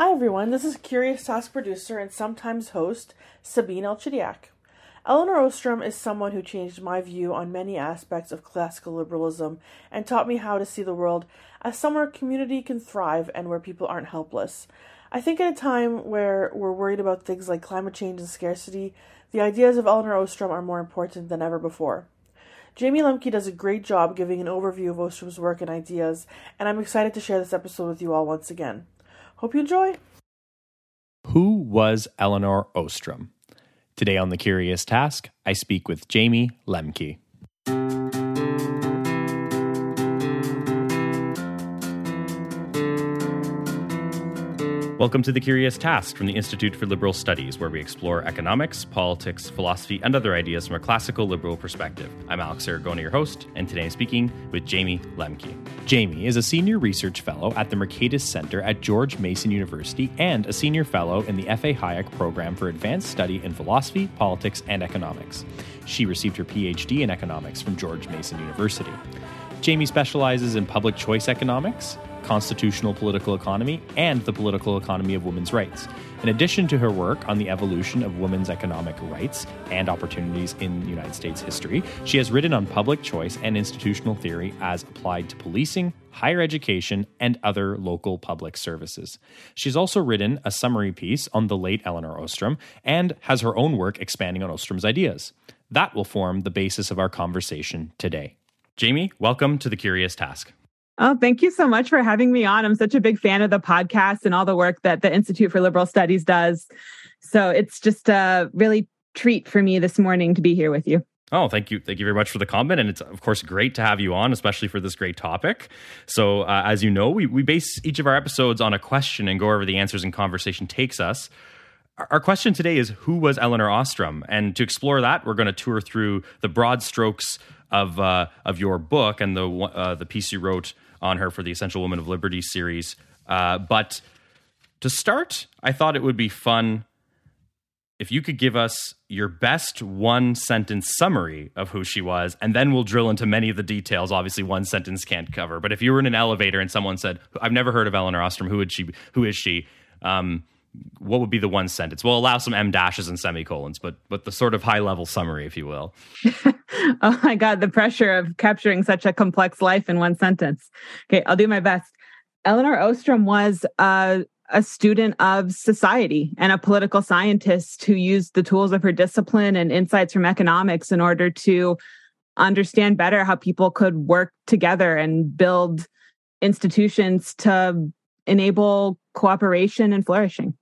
Hi everyone, this is Curious Task producer and sometimes host Sabine Elchidiak. Elinor Ostrom is someone who changed my view on many aspects of classical liberalism and taught me how to see the world as somewhere community can thrive and where people aren't helpless. I think at a time where we're worried about things like climate change and scarcity, the ideas of Elinor Ostrom are more important than ever before. Jayme Lemke does a great job giving an overview of Ostrom's work and ideas, and I'm excited to share this episode with you all once again. Hope you enjoy. Who was Elinor Ostrom? Today on The Curious Task, I speak with Jayme Lemke. Welcome to The Curious Task from the Institute for Liberal Studies, where we explore economics, politics, philosophy, and other ideas from a classical liberal perspective. I'm Alex Aragona, your host, and today I'm speaking with Jayme Lemke. Jayme is a senior research fellow at the Mercatus Center at George Mason University and a senior fellow in the F.A. Hayek Program for Advanced Study in Philosophy, Politics, and Economics. She received her PhD in economics from George Mason University. Jayme specializes in public choice economics, constitutional political economy, and the political economy of women's rights. In addition to her work on the evolution of women's economic rights and opportunities in United States history, she has written on public choice and institutional theory as applied to policing, higher education, and other local public services. She's also written a summary piece on the late Elinor Ostrom and has her own work expanding on Ostrom's ideas. That will form the basis of our conversation today. Jayme, welcome to the Curious Task. Oh, thank you so much for having me on. I'm such a big fan of the podcast and all the work that the Institute for Liberal Studies does. So it's just a really treat for me this morning to be here with you. Oh, thank you. Thank you very much for the comment. And it's, of course, great to have you on, especially for this great topic. So, uh, as you know, we, we base each of our episodes on a question and go over the answers and conversation takes us. Our question today is Who was Elinor Ostrom? And to explore that, we're going to tour through the broad strokes of, uh, of your book and the, uh, the piece you wrote on her for the Essential Woman of Liberty series. Uh, but to start, I thought it would be fun if you could give us your best one sentence summary of who she was, and then we'll drill into many of the details. Obviously, one sentence can't cover. But if you were in an elevator and someone said, "I've never heard of Elinor Ostrom. Who would she? Who is she?" Um, what would be the one sentence? We'll allow some M dashes and semicolons, but but the sort of high level summary, if you will. oh my God, the pressure of capturing such a complex life in one sentence. Okay, I'll do my best. Elinor Ostrom was a, a student of society and a political scientist who used the tools of her discipline and insights from economics in order to understand better how people could work together and build institutions to enable cooperation and flourishing.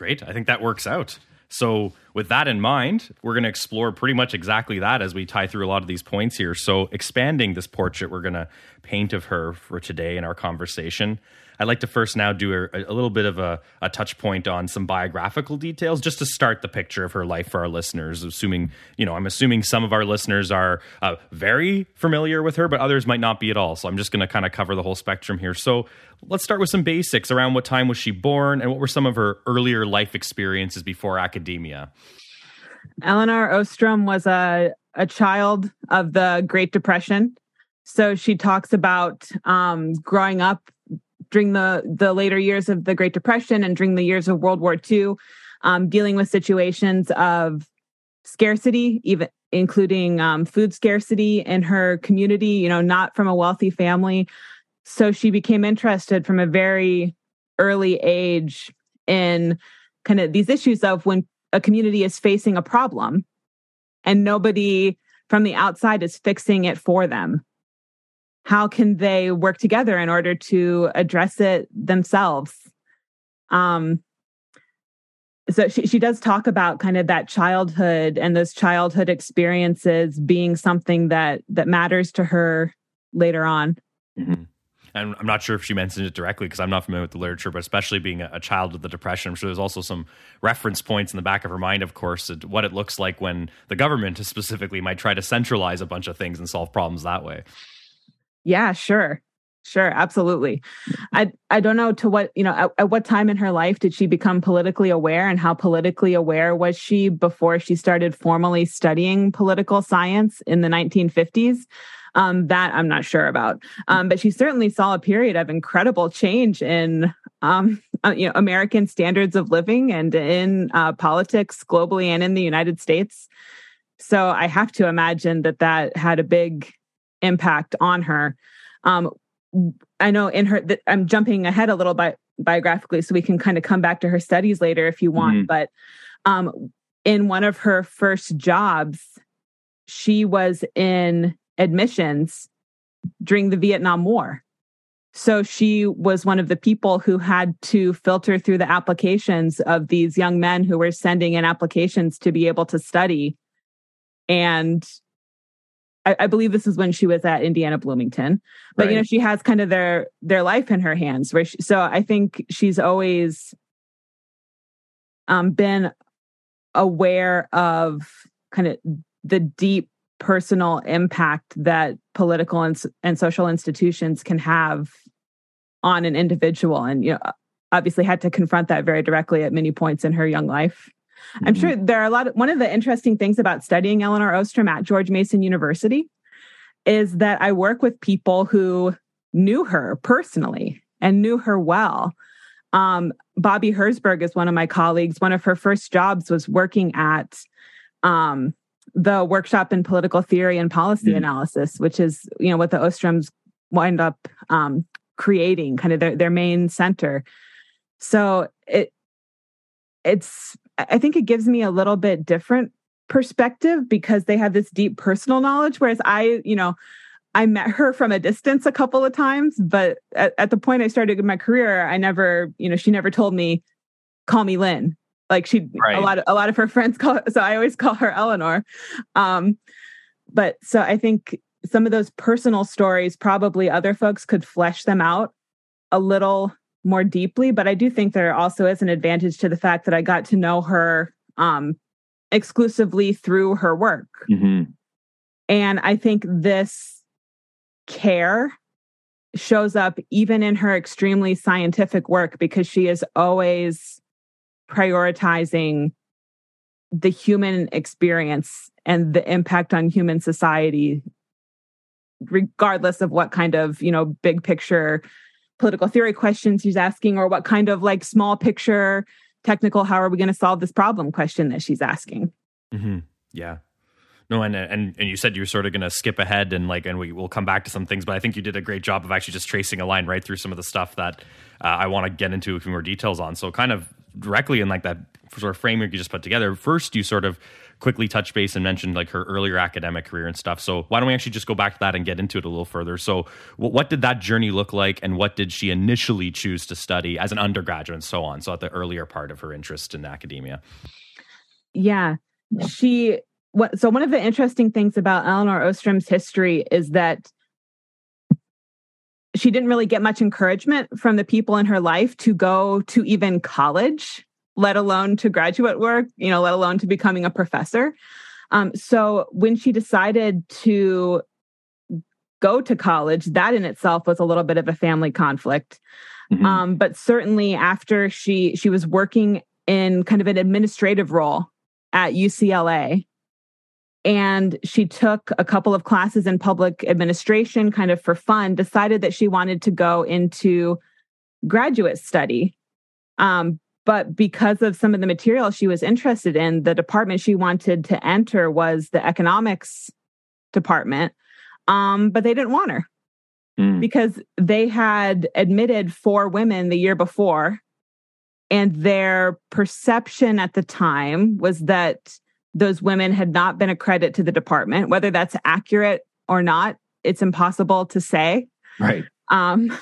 Great. I think that works out. So, with that in mind, we're going to explore pretty much exactly that as we tie through a lot of these points here. So, expanding this portrait we're going to paint of her for today in our conversation, I'd like to first now do a, a little bit of a, a, touch point on some biographical details, just to start the picture of her life for our listeners. Assuming, you know, I'm assuming some of our listeners are uh, very familiar with her, but others might not be at all. So I'm just going to kind of cover the whole spectrum here. So let's start with some basics around what time was she born and what were some of her earlier life experiences before academia. Elinor Ostrom was a, a child of the Great Depression. So she talks about um, growing up during the the later years of the Great Depression and during the years of World War II, um, dealing with situations of scarcity, even including um, food scarcity in her community. You know, not from a wealthy family, so she became interested from a very early age in kind of these issues of when a community is facing a problem and nobody from the outside is fixing it for them how can they work together in order to address it themselves? Um so she, she does talk about kind of that childhood and those childhood experiences being something that that matters to her later on. Mm-hmm. And I'm not sure if she mentioned it directly because I'm not familiar with the literature, but especially being a, child of the Depression, I'm sure there's also some reference points in the back of her mind, of course, what it looks like when the government specifically might try to centralize a bunch of things and solve problems that way. Yeah, sure. Sure, absolutely. I I don't know to what, you know, at, at what time in her life did she become politically aware and how politically aware was she before she started formally studying political science in the 1950s? Um, that I'm not sure about. Um, but she certainly saw a period of incredible change in um, uh, you know American standards of living and in uh, politics globally and in the United States. So I have to imagine that that had a big impact on her. Um, I know in her that I'm jumping ahead a little bit biographically, so we can kind of come back to her studies later if you want. Mm-hmm. But um, in one of her first jobs, she was in admissions during the Vietnam War. So she was one of the people who had to filter through the applications of these young men who were sending in applications to be able to study. And I, I believe this is when she was at Indiana Bloomington. But right. you know, she has kind of their their life in her hands. Where she, so I think she's always um, been aware of kind of the deep personal impact that political and, and social institutions can have on an individual and you know obviously had to confront that very directly at many points in her young life mm-hmm. i'm sure there are a lot of one of the interesting things about studying elinor ostrom at george mason university is that i work with people who knew her personally and knew her well um, bobby herzberg is one of my colleagues one of her first jobs was working at um, the workshop in political theory and policy mm. analysis, which is you know what the Ostroms wind up um, creating, kind of their their main center. So it it's I think it gives me a little bit different perspective because they have this deep personal knowledge, whereas I you know. I met her from a distance a couple of times, but at, at the point I started my career, I never, you know, she never told me, call me Lynn like she right. a lot of a lot of her friends call so I always call her Elinor. Um, but so I think some of those personal stories probably other folks could flesh them out a little more deeply. But I do think there also is an advantage to the fact that I got to know her um, exclusively through her work. Mm-hmm. And I think this care shows up even in her extremely scientific work because she is always prioritizing the human experience and the impact on human society regardless of what kind of you know big picture political theory questions she's asking or what kind of like small picture technical how are we going to solve this problem question that she's asking mm-hmm. yeah no, and and and you said you were sort of going to skip ahead and like, and we will come back to some things, but I think you did a great job of actually just tracing a line right through some of the stuff that uh, I want to get into a few more details on. So, kind of directly in like that sort of framework you just put together. First, you sort of quickly touched base and mentioned like her earlier academic career and stuff. So, why don't we actually just go back to that and get into it a little further? So, what did that journey look like, and what did she initially choose to study as an undergraduate and so on? So, at the earlier part of her interest in academia. Yeah, she what, so one of the interesting things about Elinor Ostrom's history is that she didn't really get much encouragement from the people in her life to go to even college, let alone to graduate work, you know, let alone to becoming a professor. Um, so when she decided to go to college, that in itself was a little bit of a family conflict. Mm-hmm. Um, but certainly after she she was working in kind of an administrative role at UCLA, and she took a couple of classes in public administration kind of for fun decided that she wanted to go into graduate study um, but because of some of the material she was interested in the department she wanted to enter was the economics department um, but they didn't want her mm. because they had admitted four women the year before and their perception at the time was that those women had not been a credit to the department. Whether that's accurate or not, it's impossible to say. Right. Um,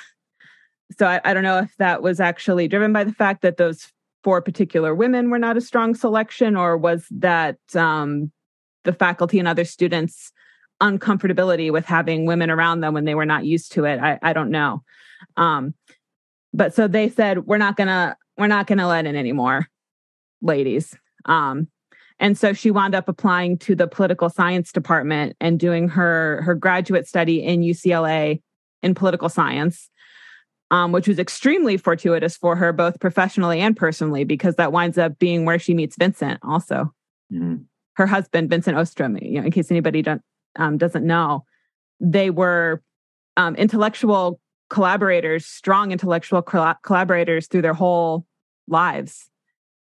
so I, I don't know if that was actually driven by the fact that those four particular women were not a strong selection, or was that um, the faculty and other students' uncomfortability with having women around them when they were not used to it. I, I don't know. Um, but so they said, we're not gonna, we're not gonna let in anymore, ladies. Um, and so she wound up applying to the political science department and doing her her graduate study in UCLA in political science. Um, which was extremely fortuitous for her, both professionally and personally, because that winds up being where she meets Vincent. Also, mm-hmm. her husband, Vincent Ostrom. You know, in case anybody don't, um, doesn't know, they were um, intellectual collaborators, strong intellectual collaborators through their whole lives.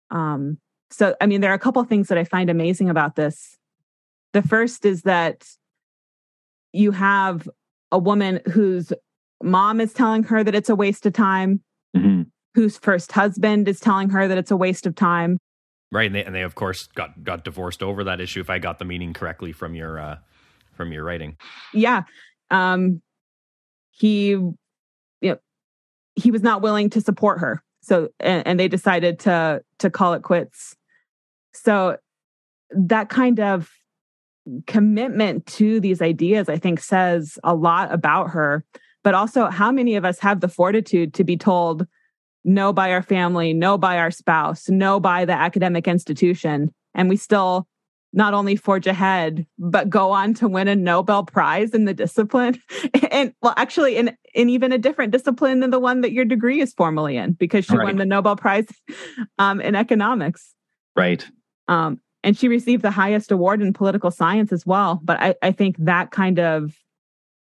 Um, so, I mean, there are a couple things that I find amazing about this. The first is that you have a woman whose mom is telling her that it's a waste of time, mm-hmm. whose first husband is telling her that it's a waste of time. Right, and they, and they of course got got divorced over that issue. If I got the meaning correctly from your uh, from your writing, yeah, um, he, you know, he was not willing to support her, so and, and they decided to to call it quits. So that kind of commitment to these ideas, I think, says a lot about her. But also, how many of us have the fortitude to be told no by our family, no by our spouse, no by the academic institution, and we still not only forge ahead, but go on to win a Nobel Prize in the discipline. And well, actually, in, in even a different discipline than the one that your degree is formally in, because she right. won the Nobel Prize um, in economics. Right. Um, and she received the highest award in political science as well. But I, I think that kind of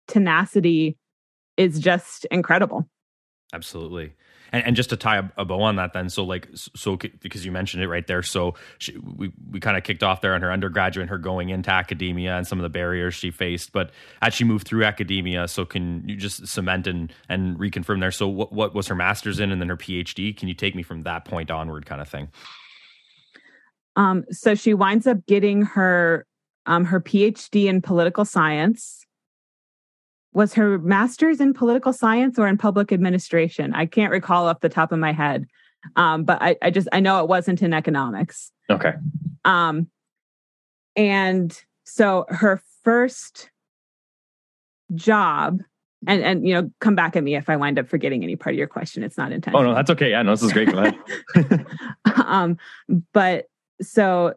tenacity is just incredible. Absolutely. And, and just to tie a, bow on that, then, so like, so because you mentioned it right there, so she, we we kind of kicked off there on her undergraduate and her going into academia and some of the barriers she faced. But as she moved through academia, so can you just cement and and reconfirm there? So what what was her master's in, and then her PhD? Can you take me from that point onward, kind of thing? Um, so she winds up getting her um, her PhD in political science. Was her master's in political science or in public administration? I can't recall off the top of my head, um, but I, I just I know it wasn't in economics. Okay. Um, and so her first job and and you know come back at me if i wind up forgetting any part of your question it's not intentional oh no that's okay yeah no this is great go ahead um but so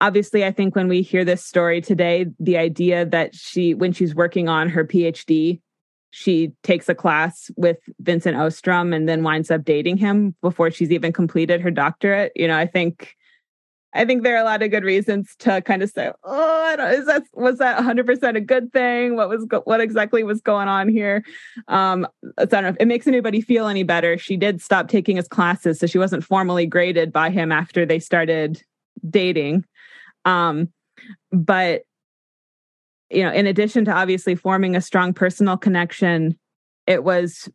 obviously i think when we hear this story today the idea that she when she's working on her phd she takes a class with vincent ostrom and then winds up dating him before she's even completed her doctorate. You know i think i think there are a lot of good reasons to kind of say oh I don't, is that was that 100% a good thing? What was what exactly was going on here? Um i don't know if it makes anybody feel any better. She did stop taking his classes so she wasn't formally graded by him after they started dating um, but you know, in addition to obviously forming a strong personal connection, it was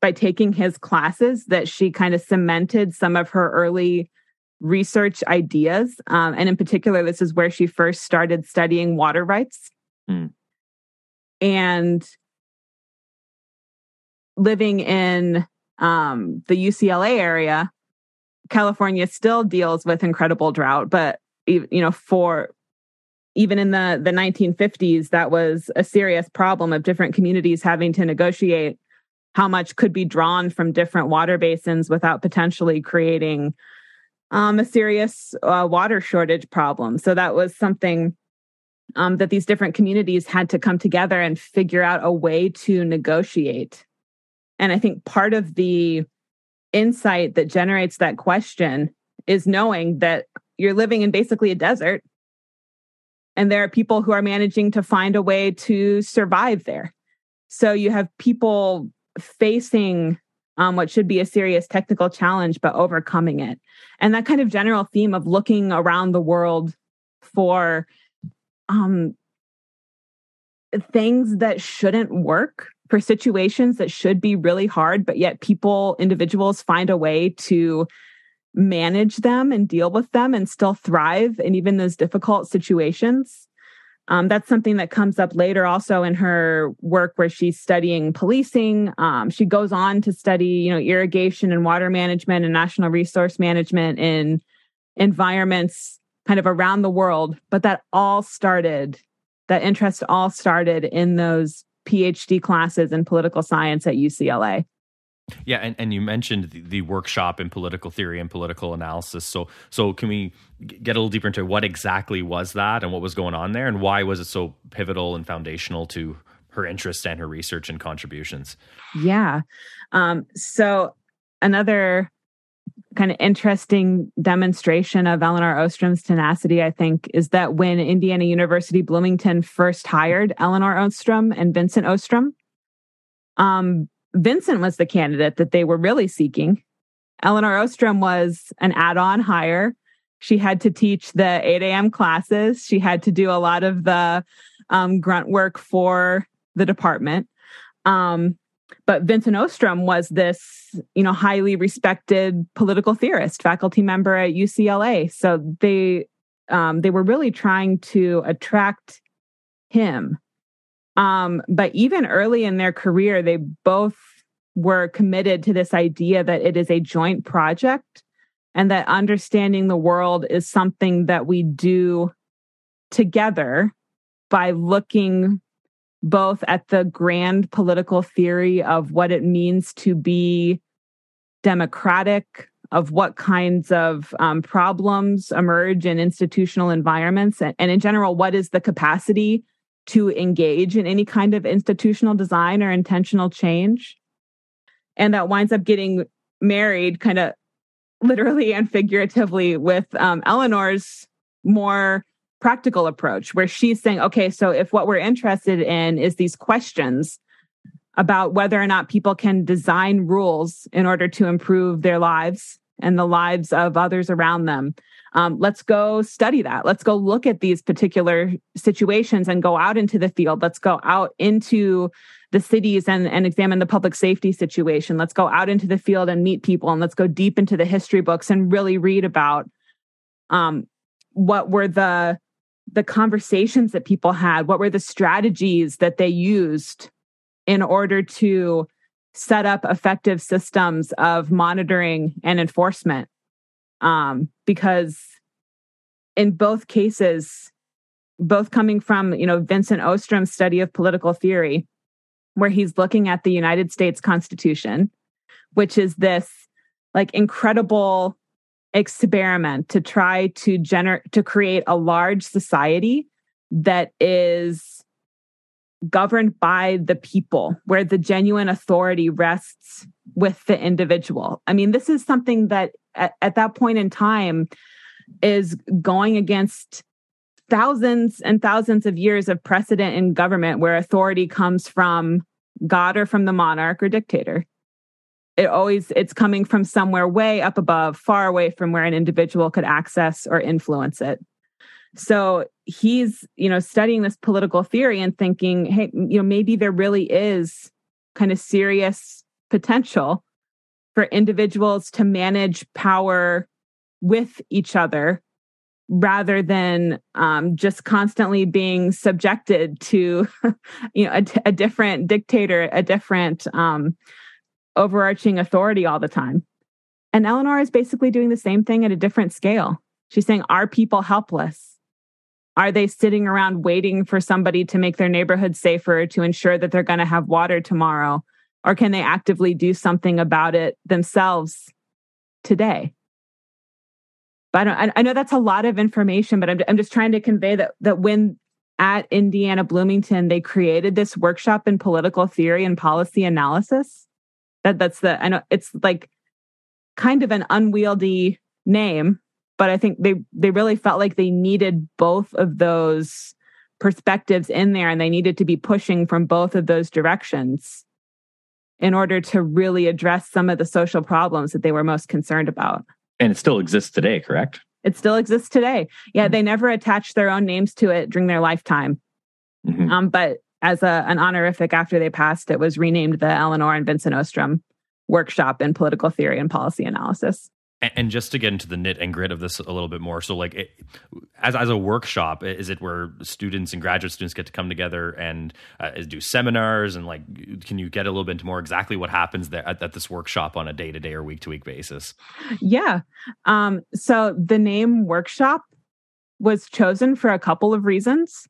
by taking his classes that she kind of cemented some of her early research ideas. Um, and in particular, this is where she first started studying water rights. Mm. And living in um, the UCLA area, California still deals with incredible drought, but you know, for even in the the 1950s, that was a serious problem of different communities having to negotiate how much could be drawn from different water basins without potentially creating um, a serious uh, water shortage problem. So that was something um, that these different communities had to come together and figure out a way to negotiate. And I think part of the insight that generates that question is knowing that you're living in basically a desert. And there are people who are managing to find a way to survive there. So you have people facing um, what should be a serious technical challenge but overcoming it. And that kind of general theme of looking around the world for um, things that shouldn't work for situations that should be really hard but yet people individuals find a way to manage them and deal with them and still thrive in even those difficult situations. Um, that's something that comes up later also in her work where she's studying policing. Um, she goes on to study, you know, irrigation and water management and national resource management in environments kind of around the world. But that all started, that interest all started in those PhD classes in political science at UCLA. Yeah, and, and you mentioned the, the, workshop in political theory and political analysis. So so can we get a little deeper into what exactly was that and what was going on there and why was it so pivotal and foundational to her interest and her research and contributions? Yeah. Um, so another kind of interesting demonstration of Elinor Ostrom's tenacity, I think, is that when Indiana University Bloomington first hired Elinor Ostrom and Vincent Ostrom, Um, Vincent was the candidate that they were really seeking. Elinor Ostrom was an add on hire. She had to teach the 8 a.m. classes. She had to do a lot of the um, grunt work for the department. Um, but Vincent Ostrom was this, you know, highly respected political theorist, faculty member at UCLA. So they um, they were really trying to attract him. Um, but even early in their career, they both were committed to this idea that it is a joint project and that understanding the world is something that we do together by looking both at the grand political theory of what it means to be democratic, of what kinds of um, problems emerge in institutional environments, and, and in general, what is the capacity to engage in any kind of institutional design or intentional change. And that winds up getting married kind of literally and figuratively with um, Elinor's more practical approach where she's saying, okay, so if what we're interested in is these questions about whether or not people can design rules in order to improve their lives and the lives of others around them. Um, let's go study that. Let's go look at these particular situations and go out into the field. Let's go out into the cities and, and examine the public safety situation. Let's go out into the field and meet people and let's go deep into the history books and really read about um, what were the the conversations that people had what were the strategies that they used in order to set up effective systems of monitoring and enforcement um, because in both cases both coming from you know vincent ostrom's study of political theory where he's looking at the united states constitution which is this like incredible experiment to try to generate to create a large society that is governed by the people where the genuine authority rests with the individual. I mean this is something that at, at that point in time is going against thousands and thousands of years of precedent in government where authority comes from god or from the monarch or dictator. It always it's coming from somewhere way up above far away from where an individual could access or influence it so he's you know studying this political theory and thinking hey you know maybe there really is kind of serious potential for individuals to manage power with each other rather than um, just constantly being subjected to you know a, a different dictator a different um, overarching authority all the time. And elinor is basically doing the same thing at a different scale. She's saying, Are people helpless? Are they sitting around waiting for somebody to make their neighborhood safer to ensure that they're going to have water tomorrow? Or can they actively do something about it themselves today? But I, I know that's a lot of information, but I'm, I'm just trying to convey that, that when at Indiana Bloomington, they created this workshop in political theory and policy analysis that that's the I know it's like kind of an unwieldy name, but I think they they really felt like they needed both of those perspectives in there and they needed to be pushing from both of those directions in order to really address some of the social problems that they were most concerned about. And it still exists today, correct? It still exists today. Yeah, mm-hmm. they never attached their own names to it during their lifetime. Mm-hmm. Um, but as a, an honorific after they passed, it was renamed the Elinor and Vincent Ostrom Workshop in Political Theory and Policy Analysis. And just to get into the knit and grit of this a little bit more, so like, it, as as a workshop, is it where students and graduate students get to come together and uh, do seminars and like, can you get a little bit more exactly what happens there at, at this workshop on a day to day or week to week basis? Yeah. Um, so the name workshop was chosen for a couple of reasons.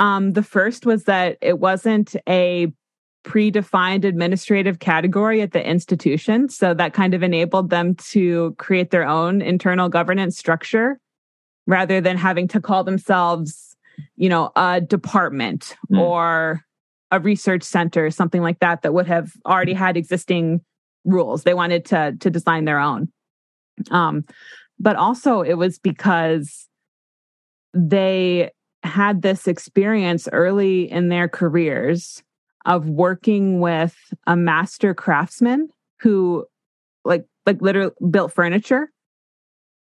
Um, the first was that it wasn't a predefined administrative category at the institution. So that kind of enabled them to create their own internal governance structure rather than having to call themselves, you know, a department mm. or a research center, something like that, that would have already had existing rules. They wanted to, to design their own. Um, but also it was because they had this experience early in their careers of working with a master craftsman who like like literally built furniture.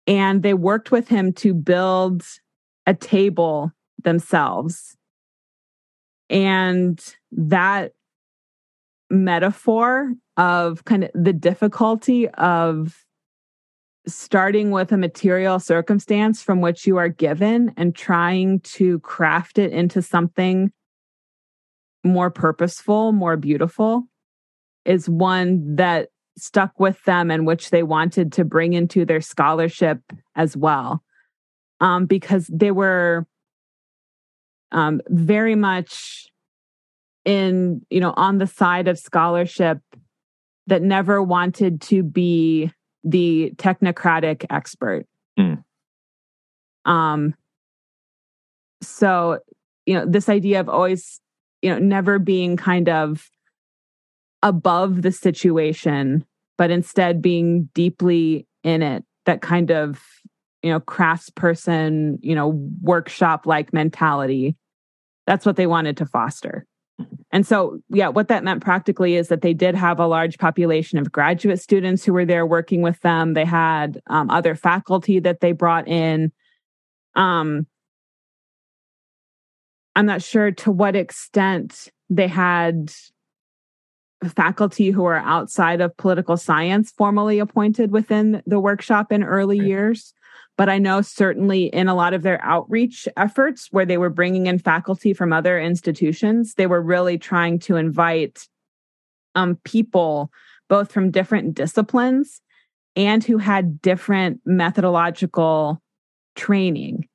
And they worked with him to build a table themselves. And that metaphor of kind of the difficulty of starting with a material circumstance from which you are given and trying to craft it into something more purposeful, more beautiful is one that stuck with them and which they wanted to bring into their scholarship as well. Um, because they were um, very much in, you know, on the side of scholarship that never wanted to be the technocratic expert. Mm. Um, so, you know, this idea of always, you know, never being kind of above the situation, but instead being deeply in it, that kind of, you know, craftsperson, you know, workshop like mentality. That's what they wanted to foster. And so, yeah, what that meant practically is that they did have a large population of graduate students who were there working with them. They had um, other faculty that they brought in. Um, I'm not sure to what extent they had faculty who are outside of political science formally appointed within the workshop in early right. years. But I know certainly in a lot of their outreach efforts where they were bringing in faculty from other institutions, they were really trying to invite um, people both from different disciplines and who had different methodological training.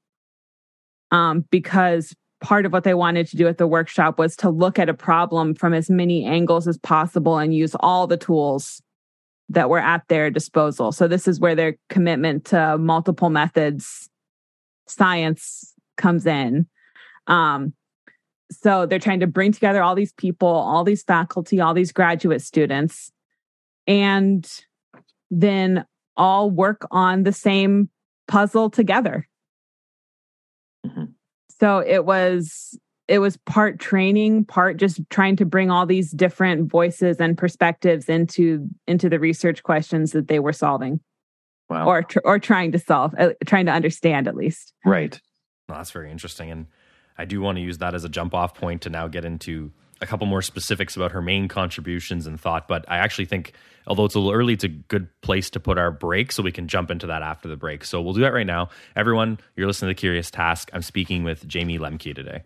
Um, because part of what they wanted to do at the workshop was to look at a problem from as many angles as possible and use all the tools that were at their disposal. So this is where their commitment to multiple methods science comes in. Um, so they're trying to bring together all these people, all these faculty, all these graduate students, and then all work on the same puzzle together. Mm-hmm. So it was it was part training part just trying to bring all these different voices and perspectives into into the research questions that they were solving. Wow. or tr- or trying to solve uh, trying to understand at least. Right. Well, that's very interesting and i do want to use that as a jump off point to now get into a couple more specifics about her main contributions and thought but i actually think although it's a little early it's a good place to put our break so we can jump into that after the break. So we'll do that right now. Everyone you're listening to the curious task. I'm speaking with jayme lemke today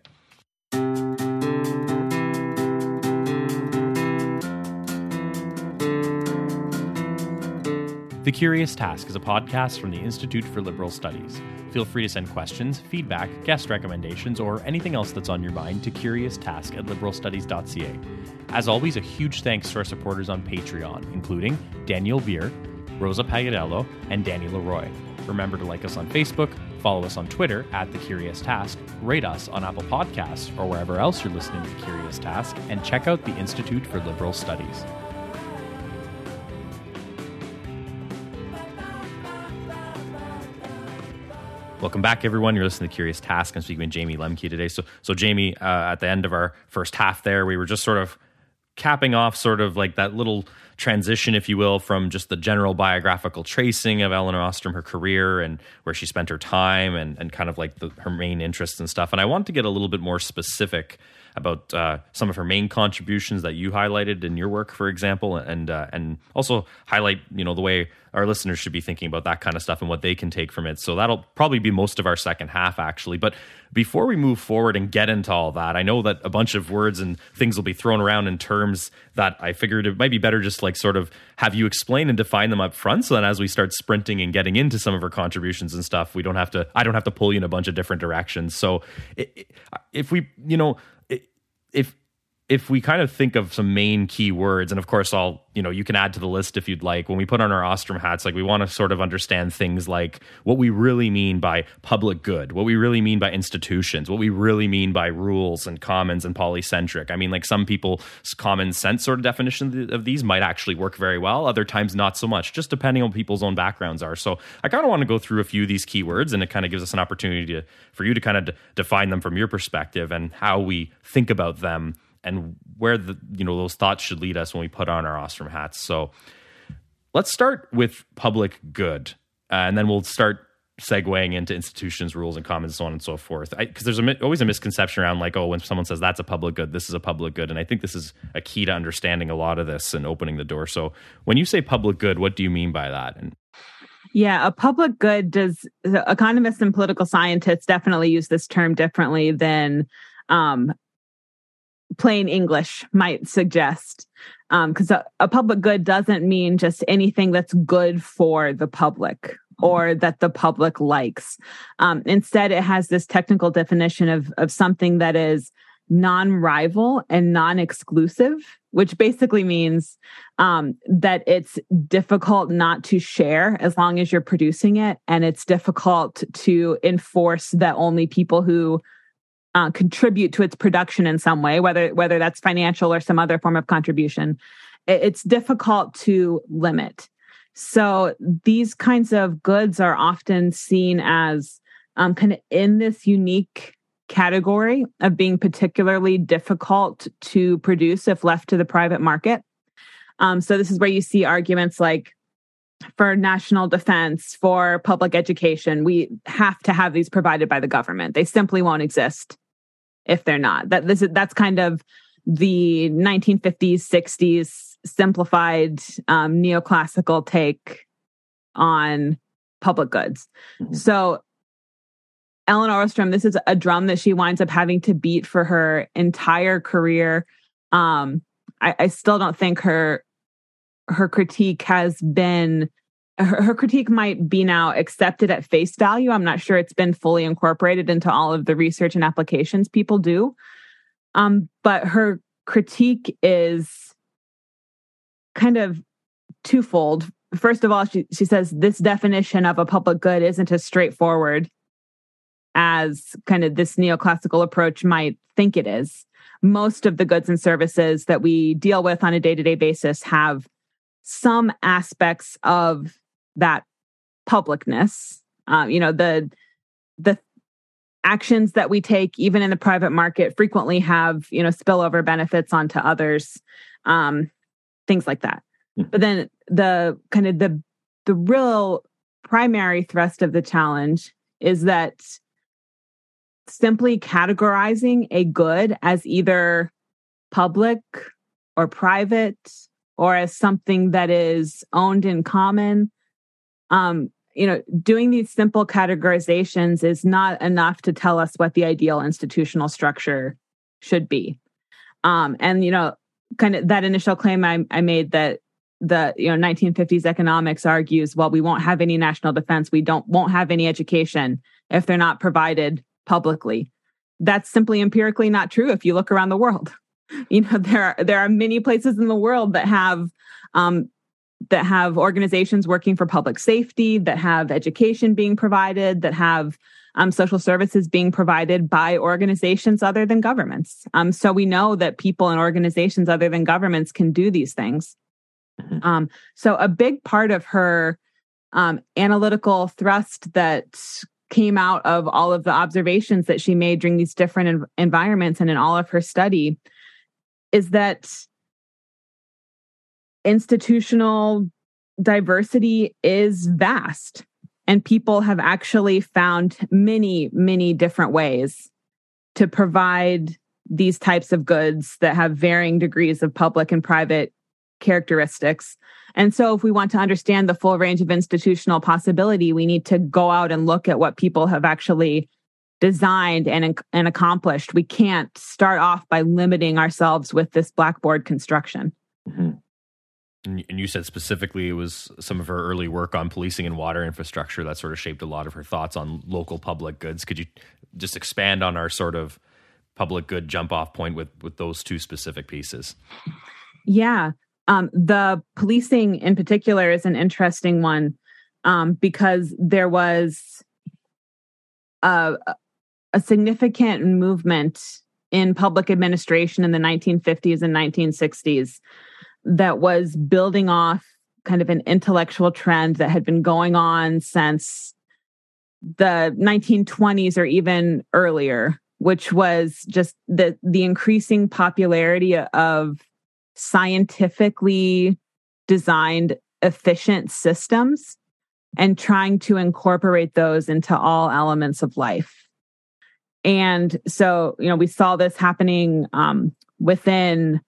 the Curious Task is a podcast from the Institute for Liberal Studies. Feel free to send questions, feedback, guest recommendations, or anything else that's on your mind to curioustask at liberalstudies.ca. As always, a huge thanks to our supporters on Patreon, including Daniel Veer, Rosa Pagadello, and Danny Leroy. Remember to like us on Facebook, follow us on Twitter at The Curious Task, rate us on Apple Podcasts or wherever else you're listening to Curious Task, and check out the Institute for Liberal Studies. Welcome back, everyone. You're listening to Curious Task. I'm speaking with Jayme Lemke today. So, so Jayme, uh, at the end of our first half, there we were just sort of capping off, sort of like that little transition, if you will, from just the general biographical tracing of Elinor Ostrom, her career and where she spent her time and, and kind of like the, her main interests and stuff. And I want to get a little bit more specific about uh, some of her main contributions that you highlighted in your work, for example, and uh, and also highlight you know the way our listeners should be thinking about that kind of stuff and what they can take from it. So that'll probably be most of our second half, actually. But before we move forward and get into all that, I know that a bunch of words and things will be thrown around in terms that I figured it might be better just like sort of have you explain and define them up front so that as we start sprinting and getting into some of her contributions and stuff, we don't have to, I don't have to pull you in a bunch of different directions. So if we, you know, if if we kind of think of some main key words, and of course, I'll, you know, you can add to the list if you'd like. When we put on our Ostrom hats, like we want to sort of understand things like what we really mean by public good, what we really mean by institutions, what we really mean by rules and commons and polycentric. I mean, like some people's common sense sort of definition of these might actually work very well, other times not so much, just depending on people's own backgrounds are. So I kind of want to go through a few of these keywords, and it kind of gives us an opportunity to, for you to kind of d- define them from your perspective and how we think about them and where the you know those thoughts should lead us when we put on our Ostrom hats. So let's start with public good, uh, and then we'll start segueing into institutions, rules, and commons, so on and so forth. Because there's a, always a misconception around like, oh, when someone says that's a public good, this is a public good, and I think this is a key to understanding a lot of this and opening the door. So when you say public good, what do you mean by that? And yeah, a public good does economists and political scientists definitely use this term differently than um, plain English might suggest. Because um, a, a public good doesn't mean just anything that's good for the public or that the public likes. Um, instead, it has this technical definition of, of something that is non rival and non exclusive, which basically means um, that it's difficult not to share as long as you're producing it. And it's difficult to enforce that only people who uh, contribute to its production in some way, whether whether that's financial or some other form of contribution. It's difficult to limit. So these kinds of goods are often seen as um, kind of in this unique category of being particularly difficult to produce if left to the private market. Um, so this is where you see arguments like for national defense, for public education, we have to have these provided by the government. They simply won't exist if they're not. That this is that's kind of the 1950s, 60s simplified um, neoclassical take on public goods. Mm-hmm. So Ellen Ostrom, this is a drum that she winds up having to beat for her entire career. Um, I, I still don't think her her critique has been her, her, critique might be now accepted at face value. I'm not sure it's been fully incorporated into all of the research and applications people do. Um, but her critique is kind of twofold. First of all, she, she says this definition of a public good isn't as straightforward as kind of this neoclassical approach might think it is. Most of the goods and services that we deal with on a day to day basis have some aspects of that publicness. Uh, you know, the the actions that we take, even in the private market, frequently have you know spillover benefits onto others. Um, things like that. Hmm. But then the kind of the the real primary thrust of the challenge is that simply categorizing a good as either public or private or as something that is owned in common um, you know doing these simple categorizations is not enough to tell us what the ideal institutional structure should be. Um, and you know kind of that initial claim I, I made that the you know 1950s economics argues well we won't have any national defense we don't won't have any education if they're not provided publicly. That's simply empirically not true if you look around the world. You know there are there are many places in the world that have um, that have organizations working for public safety that have education being provided that have um, social services being provided by organizations other than governments. Um, so we know that people and organizations other than governments can do these things. Mm-hmm. Um, so a big part of her um, analytical thrust that came out of all of the observations that she made during these different env- environments and in all of her study is that institutional diversity is vast and people have actually found many, many different ways to provide these types of goods that have varying degrees of public and private characteristics. And so, if we want to understand the full range of institutional possibility, we need to go out and look at what people have actually designed and, and accomplished. We can't start off by limiting ourselves with this blackboard construction. And you said specifically it was some of her early work on policing and water infrastructure that sort of shaped a lot of her thoughts on local public goods. Could you just expand on our sort of public good jump off point with with those two specific pieces? Yeah, um, the policing in particular is an interesting one um, because there was a, a significant movement in public administration in the 1950s and 1960s that was building off kind of an intellectual trend that had been going on since the 1920s or even earlier which was just the the increasing popularity of scientifically designed efficient systems and trying to incorporate those into all elements of life. And so, you know, we saw this happening um, within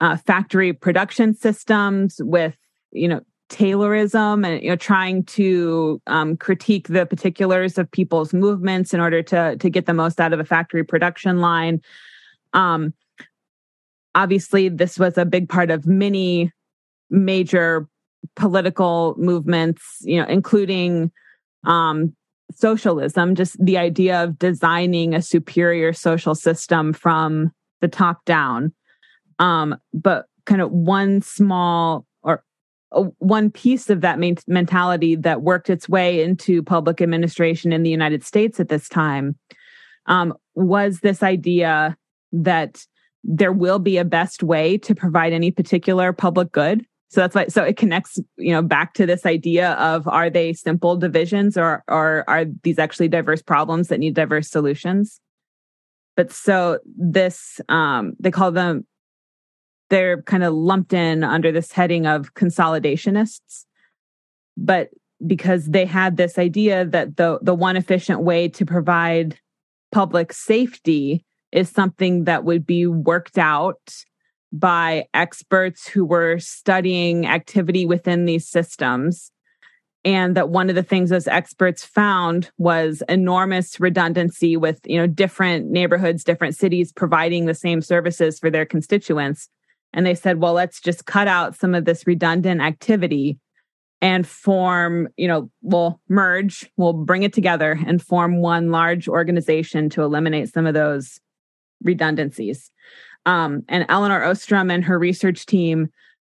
uh, factory production systems with, you know, Taylorism and you know trying to um, critique the particulars of people's movements in order to to get the most out of a factory production line. Um, obviously, this was a big part of many major political movements, you know, including um, socialism, just the idea of designing a superior social system from the top down. Um, but kind of one small or uh, one piece of that main mentality that worked its way into public administration in the United States at this time um, was this idea that there will be a best way to provide any particular public good. So that's why so it connects you know back to this idea of are they simple divisions or or are these actually diverse problems that need diverse solutions? But so this um they call them they're kind of lumped in under this heading of consolidationists. But because they had this idea that the the one efficient way to provide public safety is something that would be worked out by experts who were studying activity within these systems. And that one of the things those experts found was enormous redundancy with you know different neighborhoods different cities providing the same services for their constituents and they said well let's just cut out some of this redundant activity and form you know we'll merge we'll bring it together and form one large organization to eliminate some of those redundancies um, and Elinor Ostrom and her research team,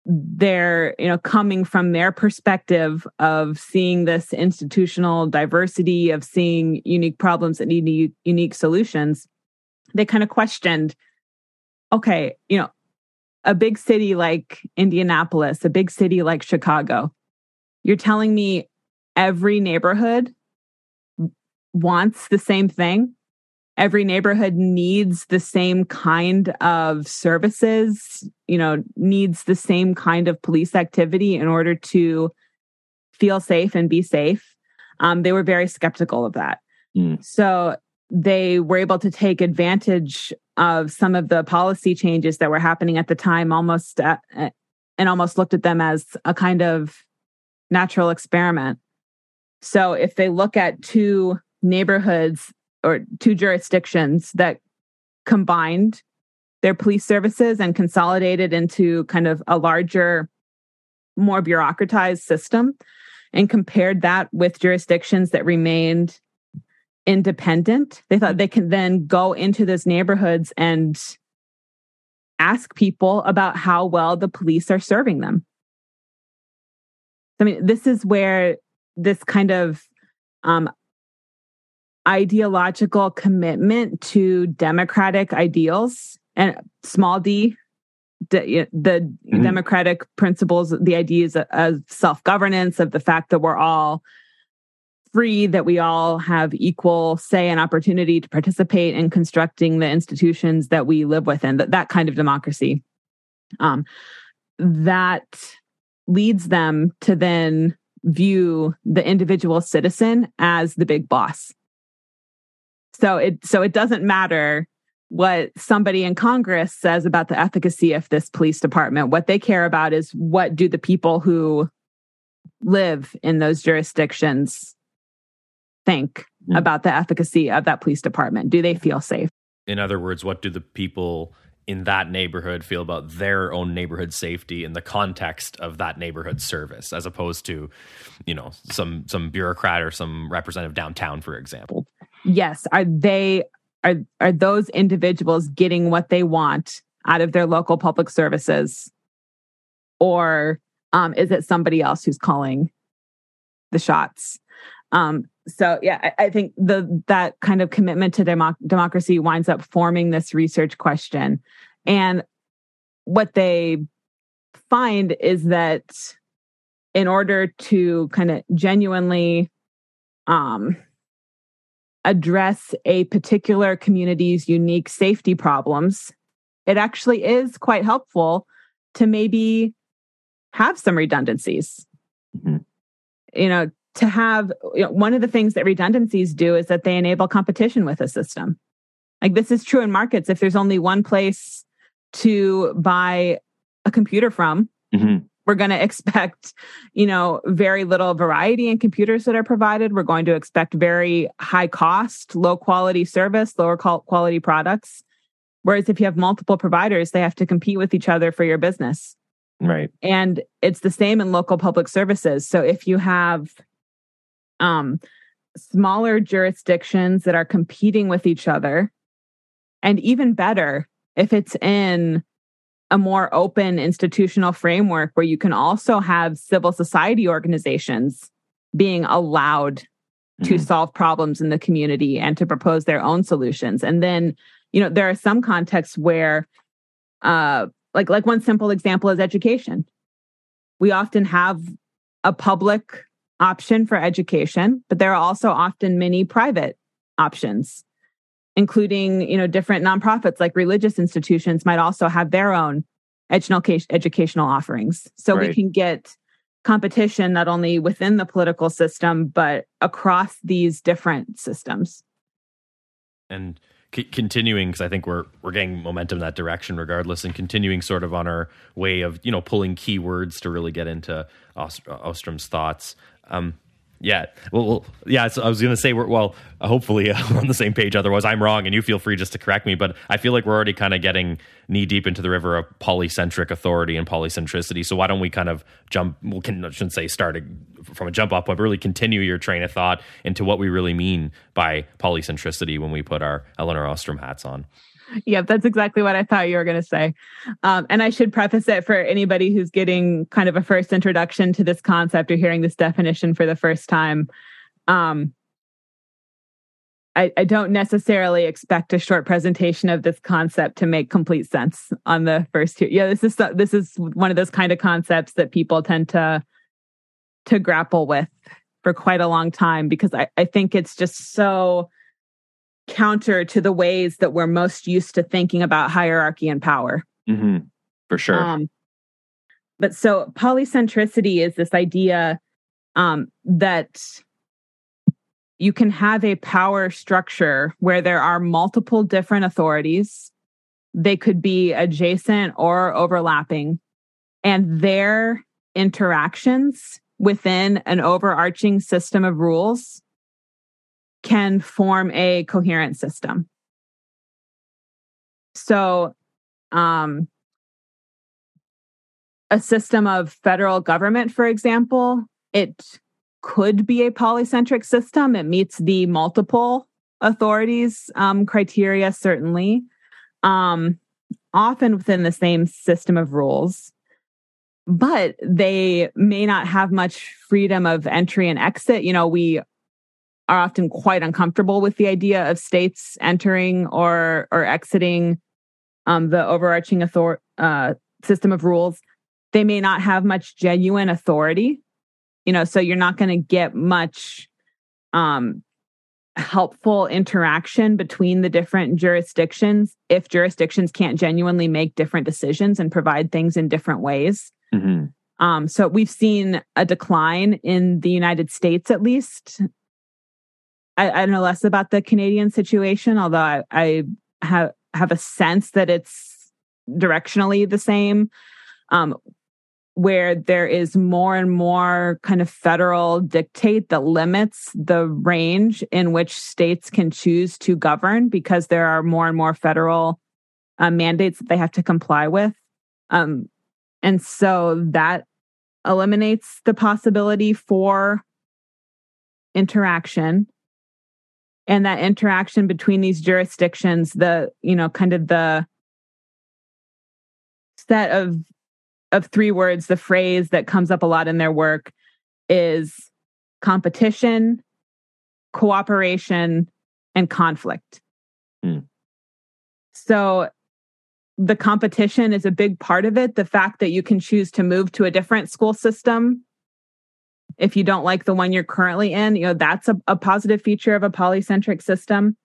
they're you know coming from their perspective of seeing this institutional diversity, of seeing unique problems that need unique solutions. They kind of questioned, okay, you know, a big city like Indianapolis, a big city like Chicago, you're telling me every neighborhood wants the same thing every neighborhood needs the same kind of services, you know, needs the same kind of police activity in order to feel safe and be safe. Um, they were very skeptical of that. Mm. So they were able to take advantage of some of the policy changes that were happening at the time almost at, and almost looked at them as a kind of natural experiment. So if they look at two neighborhoods or two jurisdictions that combined their police services and consolidated into kind of a larger, more bureaucratized system and compared that with jurisdictions that remained independent. They thought they can then go into those neighborhoods and ask people about how well the police are serving them. I mean, this is where this kind of um, ideological commitment to democratic ideals and small d the, the mm-hmm. democratic principles the ideas of self-governance of the fact that we're all free that we all have equal say and opportunity to participate in constructing the institutions that we live within that, that kind of democracy um, that leads them to then view the individual citizen as the big boss so it so it doesn't matter what somebody in Congress says about the efficacy of this police department. What they care about is what do the people who live in those jurisdictions think mm. about the efficacy of that police department? Do they feel safe? In other words, what do the people in that neighborhood feel about their own neighborhood safety in the context of that neighborhood service as opposed to you know some some bureaucrat or some representative downtown for example yes are they are are those individuals getting what they want out of their local public services or um, is it somebody else who's calling the shots um, so yeah I, I, think the that kind of commitment to democ- democracy winds up forming this research question and what they find is that in order to kind of genuinely um address a particular community's unique safety problems, it actually is quite helpful to maybe have some redundancies. Mm-hmm. You know, to have you know, one of the things that redundancies do is that they enable competition with a system. Like this is true in markets. If there's only one place to buy a computer from, mm-hmm. we're going to expect, you know, very little variety in computers that are provided. We're going to expect very high cost, low quality service, lower quality products. Whereas if you have multiple providers, they have to compete with each other for your business. Right. And it's the same in local public services. So if you have um, smaller jurisdictions that are competing with each other, and even better, if it's in a more open institutional framework where you can also have civil society organizations being allowed mm-hmm. to solve problems in the community and to propose their own solutions. And then, you know, there are some contexts where uh like like one simple example is education. We often have a public option for education, but there are also often many private options including you know different nonprofits like religious institutions might also have their own educational offerings. So right. we can get competition not only within the political system but across these different systems. And c- continuing because i think we're we're getting momentum in that direction regardless and continuing sort of on our way of you know pulling keywords to really get into Ost- ostrom's thoughts um, yeah. Well, well yeah. So I was going to say, we're, well, hopefully we're on the same page. Otherwise, I'm wrong, and you feel free just to correct me. But I feel like we're already kind of getting knee deep into the river of polycentric authority and polycentricity. So why don't we kind of jump? Well, can, I shouldn't say start from a jump off, but really continue your train of thought into what we really mean by polycentricity when we put our Elinor Ostrom hats on. Yep, that's exactly what I thought you were going to say. Um, and I should preface it for anybody who's getting kind of a first introduction to this concept or hearing this definition for the first time. Um, I, I, don't necessarily expect a short presentation of this concept to make complete sense on the first year. Yeah, this is this is one of those kind of concepts that people tend to to grapple with for quite a long time because I, I think it's just so counter to the ways that we're most used to thinking about hierarchy and power. Mm-hmm. For sure. Um, but so polycentricity is this idea um, that you can have a power structure where there are multiple different authorities. They could be adjacent or overlapping, and their interactions within an overarching system of rules can form a coherent system. So, um, a system of federal government, for example, it could be a polycentric system. It meets the multiple authorities um, criteria, certainly, um, often within the same system of rules. But they may not have much freedom of entry and exit. You know, we are often quite uncomfortable with the idea of states entering or or exiting um, the overarching author- uh, system of rules. They may not have much genuine authority, you know, so you're not going to get much um, helpful interaction between the different jurisdictions if jurisdictions can't genuinely make different decisions and provide things in different ways. Mm-hmm. Um, so we've seen a decline in the United States, at least, I, I know less about the Canadian situation, although I, I have have a sense that it's directionally the same. Um, where there is more and more kind of federal dictate that limits the range in which states can choose to govern because there are more and more federal uh, mandates that they have to comply with. Um, and so that eliminates the possibility for interaction and that interaction between these jurisdictions the you know kind of the set of of three words the phrase that comes up a lot in their work is competition cooperation and conflict mm. so the competition is a big part of it the fact that you can choose to move to a different school system if you don't like the one you're currently in, you know, that's a, a positive feature of a polycentric system.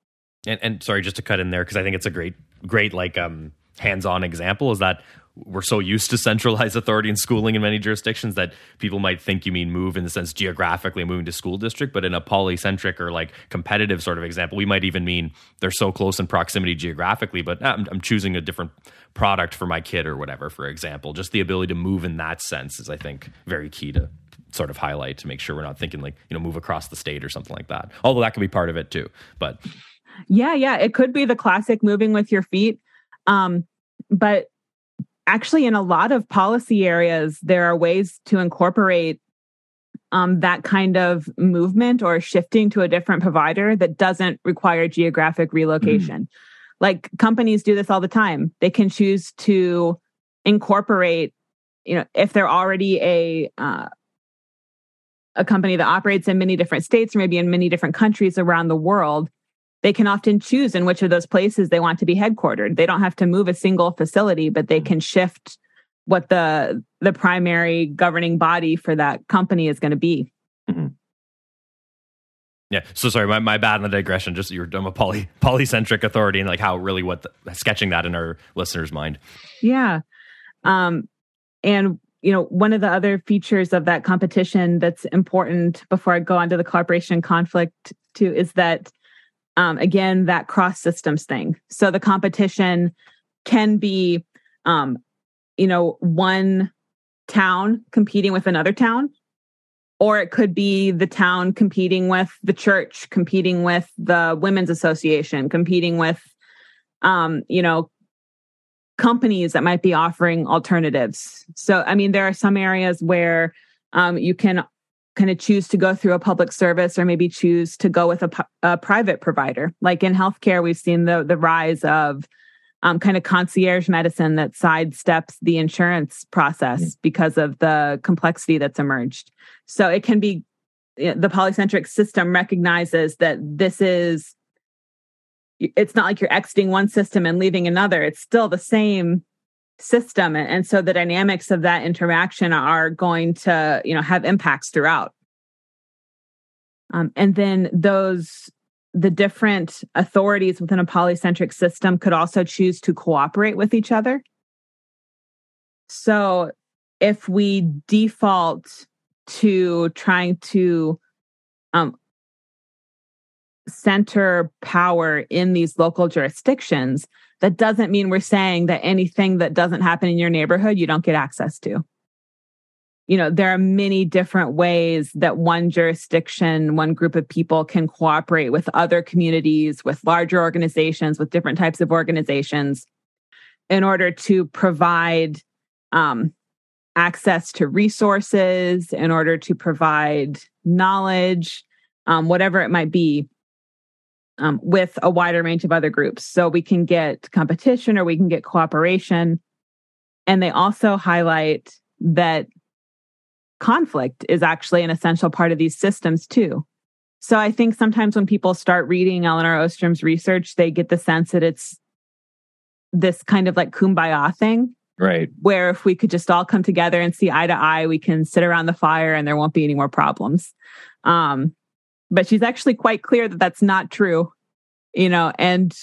And, and sorry, just to cut in there, because I think it's a great, great, like, um, hands-on example is that we're so used to centralized authority and schooling in many jurisdictions that people might think you mean move in the sense geographically moving to school district but in a polycentric or like competitive sort of example we might even mean they're so close in proximity geographically but I'm, I'm choosing a different product for my kid or whatever for example just the ability to move in that sense is i think very key to sort of highlight to make sure we're not thinking like you know move across the state or something like that. Although that could be part of it too but yeah yeah it could be the classic moving with your feet. Um but actually in a lot of policy areas there are ways to incorporate um, that kind of movement or shifting to a different provider that doesn't require geographic relocation. Mm. like companies do this all the time. They can choose to incorporate you know if they're already a uh, a company that operates in many different states or maybe in many different countries around the world they can often choose in which of those places they want to be headquartered. They don't have to move a single facility, but they mm-hmm. can shift what the the primary governing body for that company is going to be. Mm-hmm. Yeah. So sorry, my, my bad on the digression. Just you're I'm a poly polycentric authority and like how really what the, sketching that in our listeners' mind. Yeah. Um, and you know, one of the other features of that competition that's important before I go on to the collaboration conflict too is that um, again, that cross systems thing. So the competition can be, um, you know, one town competing with another town, or it could be the town competing with the church, competing with the women's association, competing with, um, you know, companies that might be offering alternatives. So, I mean, there are some areas where um, you can kind of choose to go through a public service or maybe choose to go with a, a private provider. Like in healthcare, we've seen the the rise of um, kind of concierge medicine that sidesteps the insurance process mm-hmm. because of the complexity that's emerged. So it can be the polycentric system recognizes that this is it's not like you're exiting one system and leaving another. It's still the same system and so the dynamics of that interaction are going to you know have impacts throughout um, and then those the different authorities within a polycentric system could also choose to cooperate with each other so if we default to trying to um, center power in these local jurisdictions that doesn't mean we're saying that anything that doesn't happen in your neighborhood, you don't get access to. You know, there are many different ways that one jurisdiction, one group of people can cooperate with other communities, with larger organizations, with different types of organizations in order to provide um, access to resources, in order to provide knowledge, um, whatever it might be um, with a wider range of other groups. So we can get competition or we can get cooperation. And they also highlight that conflict is actually an essential part of these systems too. So I think sometimes when people start reading Elinor Ostrom's research, they get the sense that it's this kind of like kumbaya thing. Right. Where if we could just all come together and see eye to eye, we can sit around the fire and there won't be any more problems. Um, but she's actually quite clear that that's not true you know and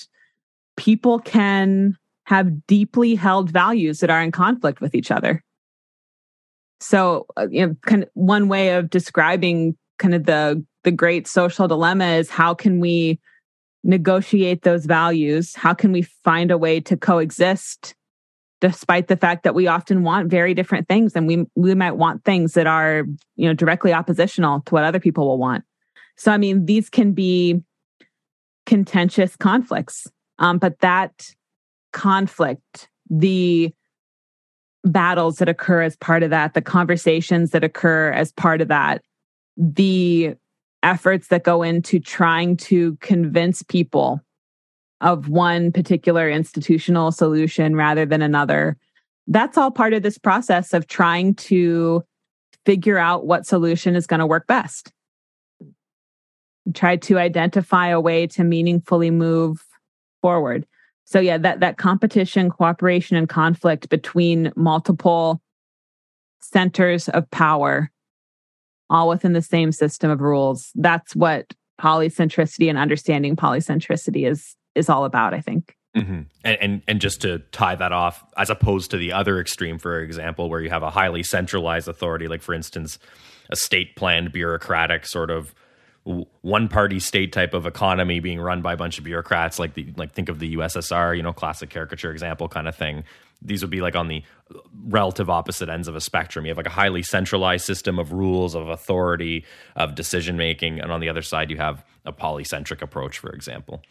people can have deeply held values that are in conflict with each other. So uh, you know kind of one way of describing kind of the the great social dilemma is how can we negotiate those values? How can we find a way to coexist despite the fact that we often want very different things and we we might want things that are you know directly oppositional to what other people will want so, I mean, these can be contentious conflicts, um, but that conflict, the battles that occur as part of that, the conversations that occur as part of that, the efforts that go into trying to convince people of one particular institutional solution rather than another. That's all part of this process of trying to figure out what solution is going to work best tried to identify a way to meaningfully move forward. So yeah, that that competition, cooperation and conflict between multiple centers of power all within the same system of rules. That's what polycentricity and understanding polycentricity is is all about, I think. Mm-hmm. And, and, and just to tie that off, as opposed to the other extreme, for example, where you have a highly centralized authority, like for instance, a state planned bureaucratic sort of one party state type of economy being run by a bunch of bureaucrats like the like think of the USSR you know classic caricature example kind of thing these would be like on the uh, relative opposite ends of a spectrum you have like a highly centralized system of rules of authority of decision making and on the other side you have a polycentric approach for example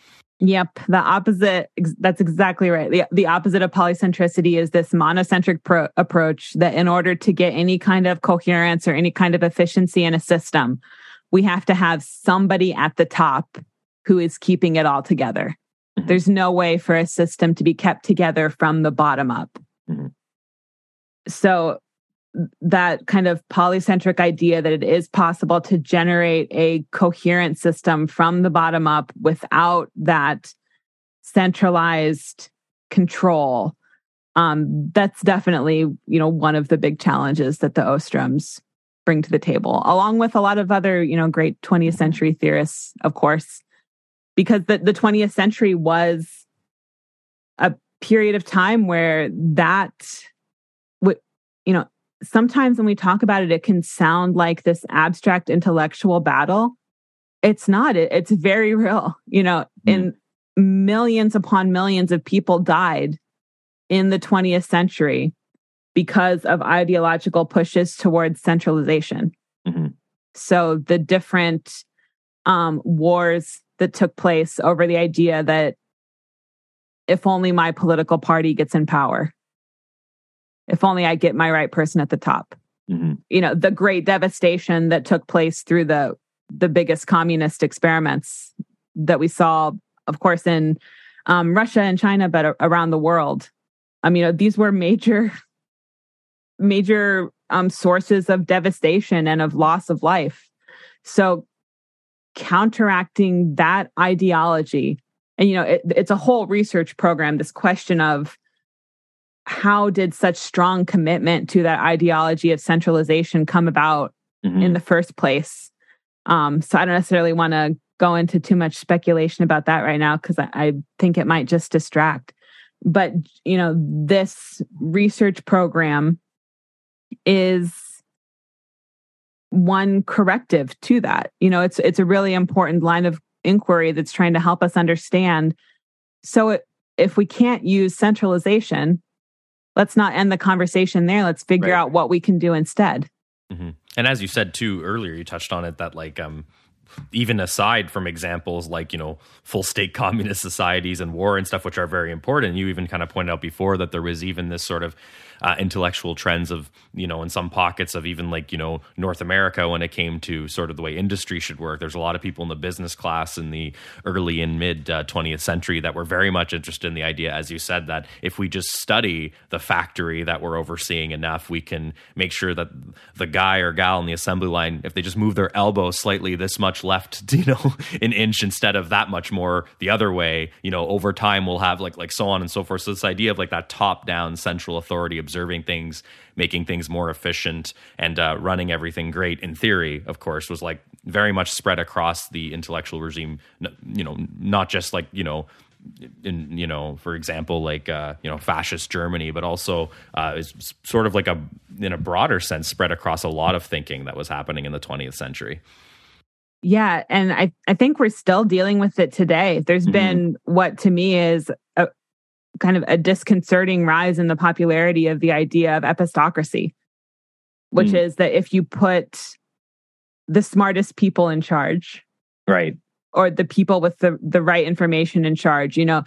Yep, the opposite. That's exactly right. The, the opposite of polycentricity is this monocentric pro- approach that, in order to get any kind of coherence or any kind of efficiency in a system, we have to have somebody at the top who is keeping it all together. Mm-hmm. There's no way for a system to be kept together from the bottom up. Mm-hmm. So, that kind of polycentric idea that it is possible to generate a coherent system from the bottom up without that centralized control um, that's definitely you know one of the big challenges that the ostroms bring to the table, along with a lot of other, you know, great 20th century theorists, of course, because the, the 20th century was a period of time where that, you know, sometimes when we talk about it, it can sound like this abstract intellectual battle. It's not. It, it's very real. You know, mm. and millions upon millions of people died in the 20th century because of ideological pushes towards centralization. Mm-hmm. So the different um, wars that took place over the idea that if only my political party gets in power, if only I get my right person at the top. Mm-hmm. You know, the great devastation that took place through the the biggest communist experiments that we saw, of course, in um, Russia and China, but around the world. I mean, these were major major um, sources of devastation and of loss of life. So, counteracting that ideology, and you know, it, it's a whole research program. This question of how did such strong commitment to that ideology of centralization come about mm-hmm. in the first place? Um, so, I don't necessarily want to go into too much speculation about that right now because I, I think it might just distract. But you know, this research program is one corrective to that. You know, it's it's a really important line of inquiry that's trying to help us understand. So it, if we can't use centralization, let's not end the conversation there. Let's figure right. out what we can do instead. Mm-hmm. And as you said too earlier, you touched on it that like um even aside from examples like you know full state communist societies and war and stuff which are very important you even kind of pointed out before that there was even this sort of uh, intellectual trends of you know in some pockets of even like you know North America when it came to sort of the way industry should work. There's a lot of people in the business class in the early and mid uh, 20th century that were very much interested in the idea, as you said, that if we just study the factory that we're overseeing enough, we can make sure that the guy or gal in the assembly line, if they just move their elbow slightly this much left, you know, an inch instead of that much more the other way, you know, over time we'll have like like so on and so forth. So this idea of like that top down central authority observing things, making things more efficient, and uh, running everything great in theory, of course, was like very much spread across the intellectual regime. You know, not just like you know in you know for example like uh, you know fascist Germany but also uh, is sort of like a in a broader sense spread across a lot of thinking that was happening in the 20th century yeah and I I think we're still dealing with it today there's mm-hmm. been what to me is a, kind of a disconcerting rise in the popularity of the idea of epistocracy, which mm. is that if you put the smartest people in charge, right, or the people with the the right information in charge, you know,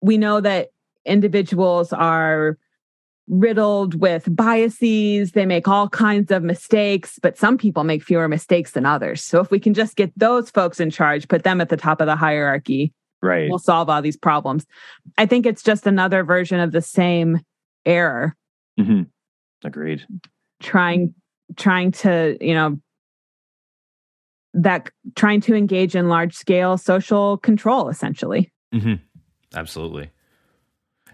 we know that individuals are riddled with biases. They make all kinds of mistakes, but some people make fewer mistakes than others. So if we can just get those folks in charge, put them at the top of the hierarchy, right. we'll solve all these problems. I think it's just another version of the same error. Mm-hmm. agreed. Trying trying to you know that trying to engage in large scale social control essentially. Mm-hmm. absolutely.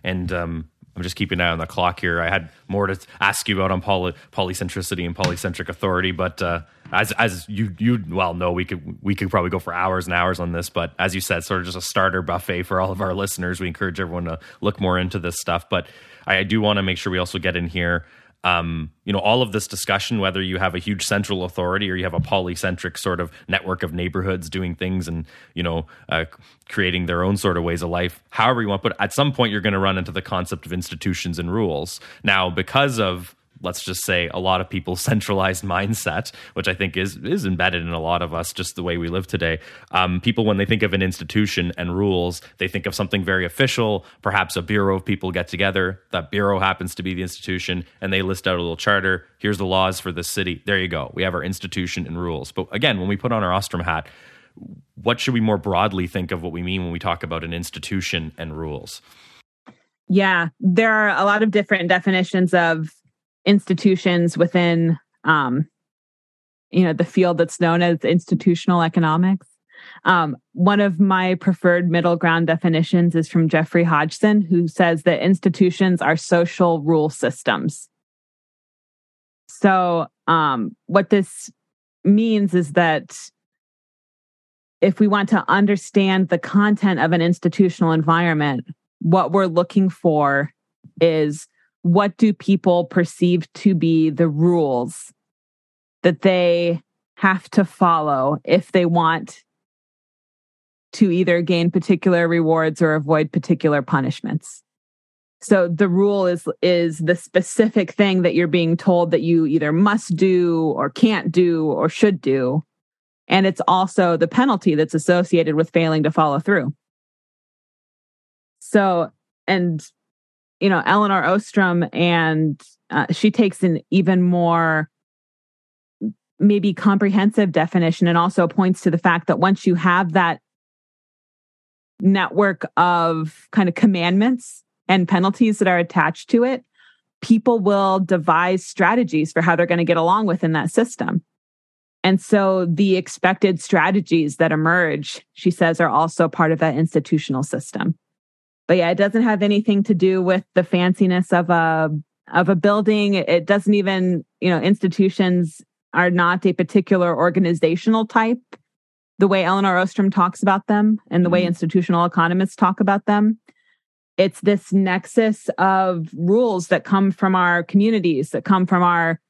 And um I'm just keeping an eye on the clock here. I had more to ask you about on poly, polycentricity and polycentric authority, but uh, as as you you well know, we could we could probably go for hours and hours on this. But as you said, sort of just a starter buffet for all of our listeners. We encourage everyone to look more into this stuff. But I, I do want to make sure we also get in here um, you know, all of this discussion, whether you have a huge central authority or you have a polycentric sort of network of neighborhoods doing things and, you know, uh, creating their own sort of ways of life, however you want, but at some point you're going to run into the concept of institutions and rules. Now, because of let's just say a lot of people's centralized mindset, which I think is is embedded in a lot of us, just the way we live today. Um, people, when they think of an institution and rules, they think of something very official. Perhaps a bureau of people get together. That bureau happens to be the institution, and they list out a little charter. Here's the laws for the city. There you go. We have our institution and rules. But again, when we put on our Ostrom hat, what should we more broadly think of what we mean when we talk about an institution and rules? Yeah, there are a lot of different definitions of institutions within um, you know the field that's known as institutional economics. Um, one of my preferred middle ground definitions is from geoffrey hodgson who says that institutions are social rule systems. So um, what this means is that if we want to understand the content of an institutional environment what we're looking for is what do people perceive to be the rules that they have to follow if they want to either gain particular rewards or avoid particular punishments? So the rule is is the specific thing that you're being told that you either must do or can't do or should do. And it's also the penalty that's associated with failing to follow through. So and you know, Elinor Ostrom, and uh, she takes an even more maybe comprehensive definition and also points to the fact that once you have that network of kind of commandments and penalties that are attached to it, people will devise strategies for how they're going to get along within that system. And so the expected strategies that emerge, she says, are also part of that institutional system but yeah, it doesn't have anything to do with the fanciness of a of a building. It doesn't even, you know, institutions are not a particular organizational type. The way Elinor Ostrom talks about them and the way mm-hmm. institutional economists talk about them. It's this nexus of rules that come from our communities, that come from our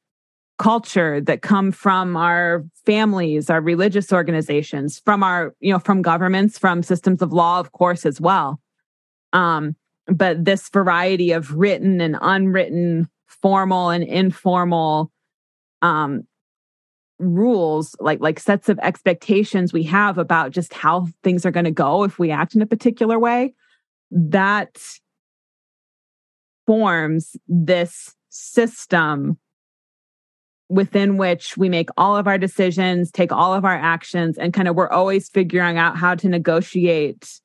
culture, that come from our families, our religious organizations, from our, you know, from governments, from systems of law, of course, as well. Um, but this variety of written and unwritten, formal and informal um, rules, like like sets of expectations we have about just how things are going to go if we act in a particular way, that forms this system within which we make all of our decisions, take all of our actions, and kind of we're always figuring out how to negotiate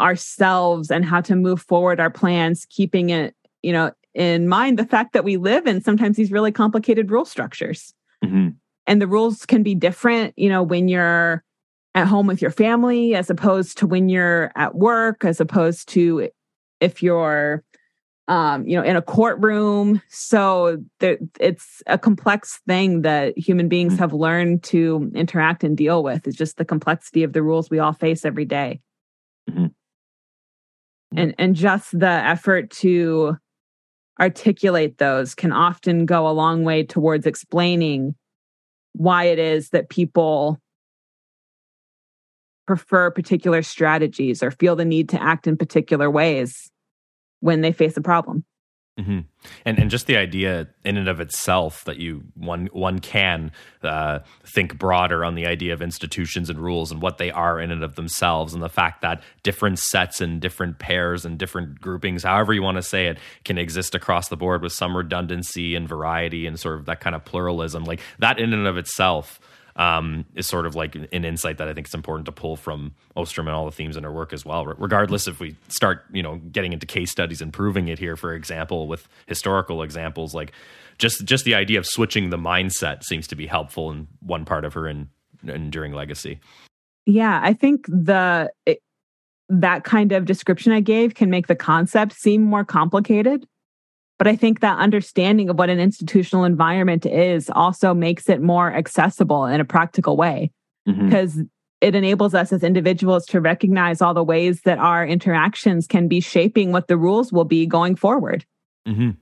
ourselves and how to move forward our plans, keeping it, you know, in mind the fact that we live in sometimes these really complicated rule structures. Mm-hmm. And the rules can be different, you know, when you're at home with your family as opposed to when you're at work, as opposed to if you're um, you know, in a courtroom. So there, it's a complex thing that human beings mm-hmm. have learned to interact and deal with. It's just the complexity of the rules we all face every day. Mm-hmm and and just the effort to articulate those can often go a long way towards explaining why it is that people prefer particular strategies or feel the need to act in particular ways when they face a problem. Mm-hmm. And and just the idea in and of itself that you one one can uh, think broader on the idea of institutions and rules and what they are in and of themselves, and the fact that different sets and different pairs and different groupings, however you want to say it, can exist across the board with some redundancy and variety and sort of that kind of pluralism. Like that in and of itself um, is sort of like an insight that I think is important to pull from Ostrom and all the themes in her work as well. Regardless if we start, you know, getting into case studies and proving it here, for example, with historical examples, like just just the idea of switching the mindset seems to be helpful in one part of her in, enduring legacy. Yeah, I think the it, that kind of description I gave can make the concept seem more complicated. But I think that understanding of what an institutional environment is also makes it more accessible in a practical way because mm-hmm. it enables us as individuals to recognize all the ways that our interactions can be shaping what the rules will be going forward. Mm-hmm.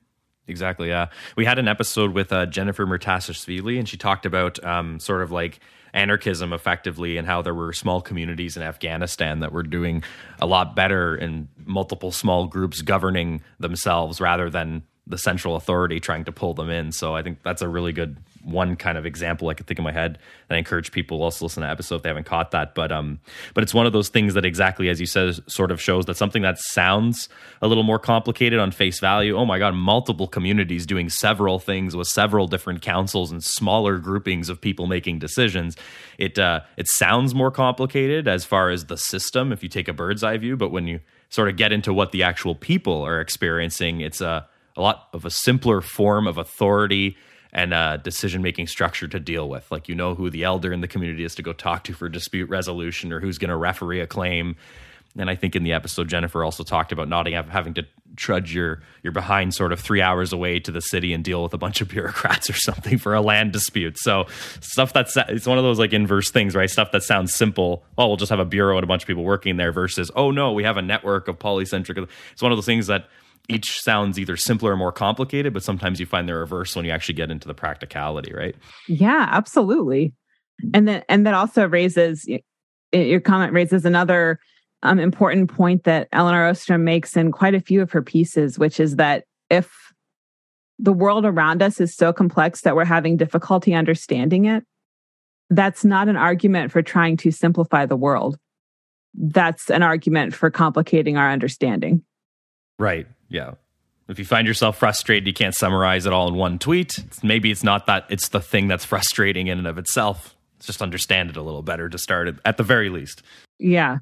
Exactly. Yeah, we had an episode with uh, Jennifer Murtazashvili, and she talked about um, sort of like anarchism effectively and how there were small communities in Afghanistan that were doing a lot better in multiple small groups governing themselves rather than the central authority trying to pull them in. So I think that's a really good one kind of example I could think in my head. And I encourage people also listen to that episode if they haven't caught that. But um, but it's one of those things that exactly as you said, sort of shows that something that sounds a little more complicated on face value. Oh my God, multiple communities doing several things with several different councils and smaller groupings of people making decisions. It uh, it sounds more complicated as far as the system if you take a bird's eye view, but when you sort of get into what the actual people are experiencing, it's a a lot of a simpler form of authority and a decision making structure to deal with. Like you know who the elder in the community is to go talk to for dispute resolution or who's going to referee a claim. And I think in the episode, Jennifer also talked about not having to trudge your your behind sort of three hours away to the city and deal with a bunch of bureaucrats or something for a land dispute. So stuff that's it's one of those like inverse things, right? Stuff that sounds simple. Oh, we'll just have a bureau and a bunch of people working there versus oh no, we have a network of polycentric. It's one of those things that each sounds either simpler or more complicated, but sometimes you find the reverse when you actually get into the practicality, right? Yeah, absolutely. And then and that also raises your comment raises another um, important point that Elinor Ostrom makes in quite a few of her pieces, which is that if the world around us is so complex that we're having difficulty understanding it, that's not an argument for trying to simplify the world. That's an argument for complicating our understanding. Right. Yeah. If you find yourself frustrated, you can't summarize it all in one tweet. Maybe it's not that it's the thing that's frustrating in and of itself. just understand it a little better to start at the very least. Yeah.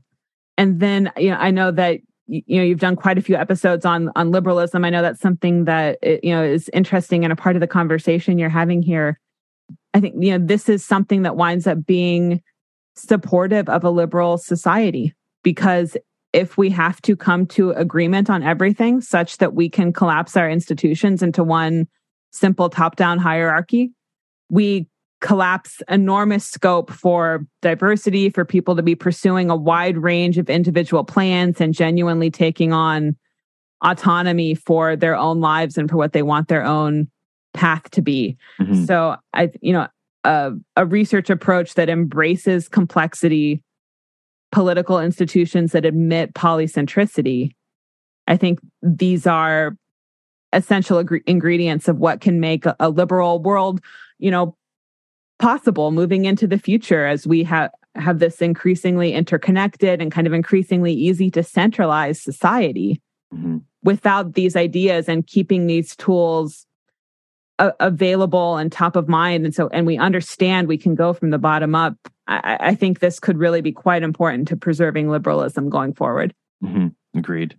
And then, you know, I know that you know you've done quite a few episodes on on liberalism. I know that's something that uh, you know is interesting and a part of the conversation you're having here. I think you know this is something that winds up being supportive of a liberal society because if we have to come to agreement on everything such that we can collapse our institutions into one simple top down hierarchy, we collapse enormous scope for diversity, for people to be pursuing a wide range of individual plans and genuinely taking on autonomy for their own lives and for what they want their own path to be. Mm-hmm. So I, you know, a, a research approach that embraces complexity political institutions that admit polycentricity, I think these are essential ag- ingredients of what can make a, a, liberal world, you know, possible moving into the future as we have have this increasingly interconnected and kind of increasingly easy to centralize society. Mm-hmm. Without these ideas and keeping these tools available and top of mind and so and we understand we can go from the bottom up I, I think this could really be quite important to preserving liberalism going forward mm-hmm. agreed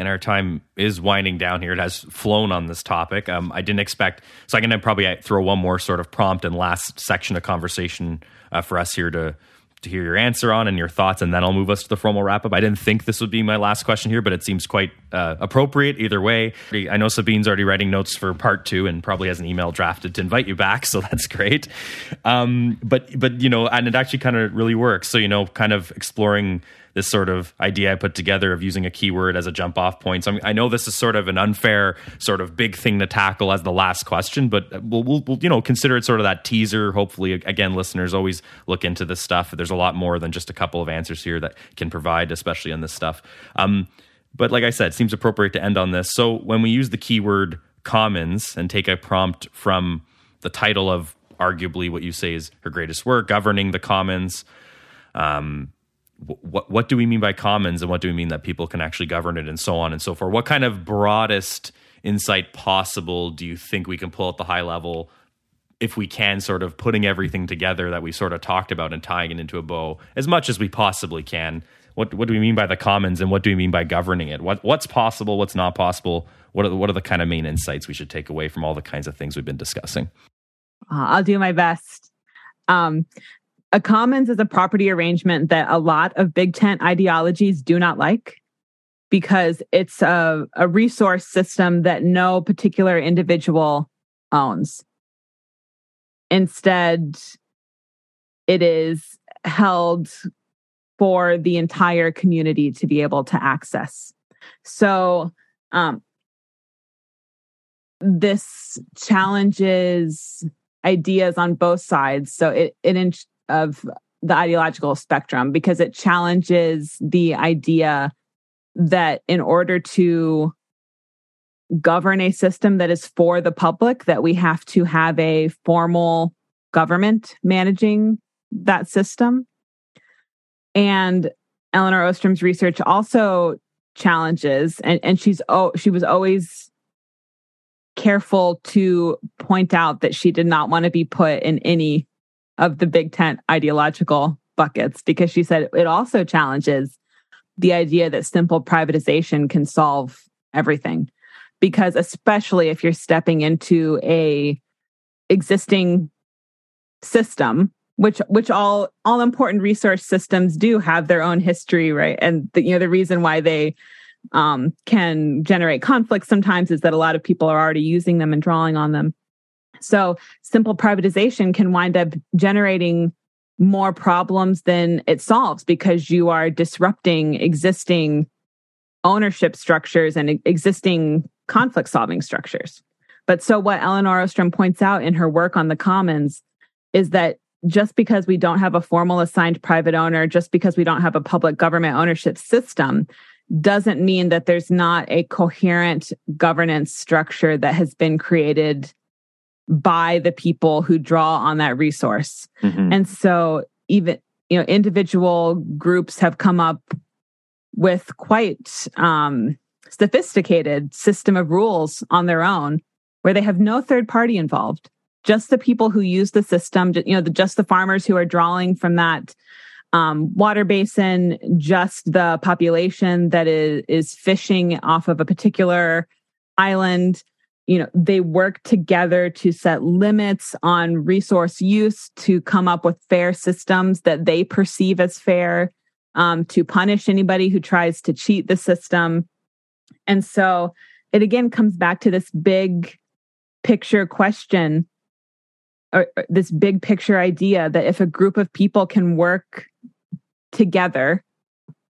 and our time is winding down here. It has flown on this topic. Um, I didn't expect, so I'm going to probably throw one more sort of prompt and last section of conversation uh, for us here to to hear your answer on and your thoughts, and then I'll move us to the formal wrap up. I didn't think this would be my last question here, but it seems quite uh, appropriate either way. I know Sabine's already writing notes for part two and probably has an email drafted to invite you back, so that's great. Um, but but you know, and it actually kind of really works. So you know, kind of exploring this sort of idea I put together of using a keyword as a jump off point. So I know this is sort of an unfair, sort of big thing to tackle as the last question, but we'll, we'll, we'll, you know consider it sort of that teaser. Hopefully, again, listeners always look into this stuff. There's a lot more than just a couple of answers here that can provide, especially on this stuff. Um, but like I said, seems appropriate to end on this. So when we use the keyword commons and take a prompt from the title of arguably what you say is her greatest work, governing the commons. Um, what what do we mean by commons and what do we mean that people can actually govern it and so on and so forth? What kind of broadest insight possible do you think we can pull at the high level if we can sort of putting everything together that we sort of talked about and tying it into a bow as much as we possibly can? What what do we mean by the commons and what do we mean by governing it? What what's possible what's not possible? What are the, what are the kind of main insights we should take away from all the kinds of things we've been discussing? Uh, i'll do my best. Um, a commons is a property arrangement that a lot of big tent ideologies do not like because it's a, a resource system that no particular individual owns. Instead, it is held for the entire community to be able to access. So, um, this challenges ideas on both sides. So it, it of the ideological spectrum because it challenges the idea that in order to govern a system that is for the public that we have to have a formal government managing that system. And elinor ostrom's research also challenges and, and she's oh she was always careful to point out that she did not want to be put in any of the big tent ideological buckets because she said it also challenges the idea that simple privatization can solve everything. Because especially if you're stepping into a existing system which which all all important resource systems do have their own history right? And the, you know the reason why they um, can generate conflict sometimes is that a lot of people are already using them and drawing on them so simple privatization can wind up generating more problems than it solves because you are disrupting existing ownership structures and existing conflict solving structures. But so what Elinor Ostrom points out in her work on the commons is that just because we don't have a formal assigned private owner, just because we don't have a public government ownership system, doesn't mean that there's not a coherent governance structure that has been created by the people who draw on that resource. Mm-hmm. And so even you know individual groups have come up with quite um, sophisticated system of rules on their own where they have no third party involved just the people who use the system you know the, just the farmers who are drawing from that um, water basin just the population that is is fishing off of a particular island you know they work together to set limits on resource use to come up with fair systems that they perceive as fair um, to punish anybody who tries to cheat the system. And so it again comes back to this big picture question or, or this big picture idea that if a group of people can work together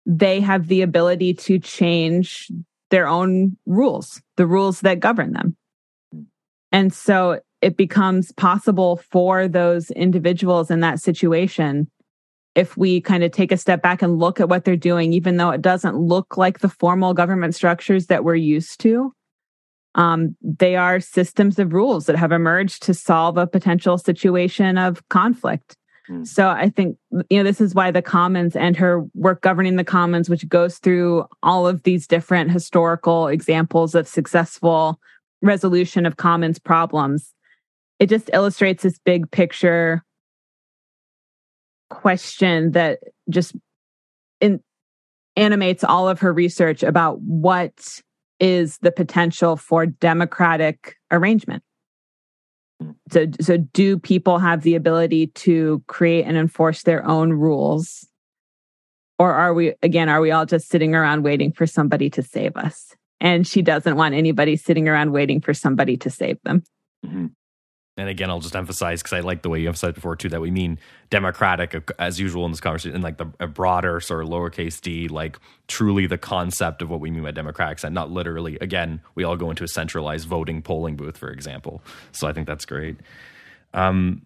they have the ability to change their own rules, the rules that govern them. And so it becomes possible for those individuals in that situation if we kind of take a step back and look at what they're doing, even though it doesn't look like the formal government structures that we're used to. Um, they are systems of rules that have emerged to solve a potential situation of conflict. Mm. So I think, you know, this is why the Commons and her work governing the Commons, which goes through all of these different historical examples of successful resolution of commons problems. It just illustrates this big picture question that just in, animates all of her research about what is the potential for democratic arrangement. So, so do people have the ability to create and enforce their own rules? Or are we, again, are we all just sitting around waiting for somebody to save us? and she doesn't want anybody sitting around waiting for somebody to save them. Mm-hmm. And again, I'll just emphasize because I like the way you emphasized before too that we mean democratic uh, as usual in this conversation, in like the a broader sort of lowercase d, like truly the concept of what we mean by democratic, and not literally. Again, we all go into a centralized voting polling booth, for example. So I think that's great. Um,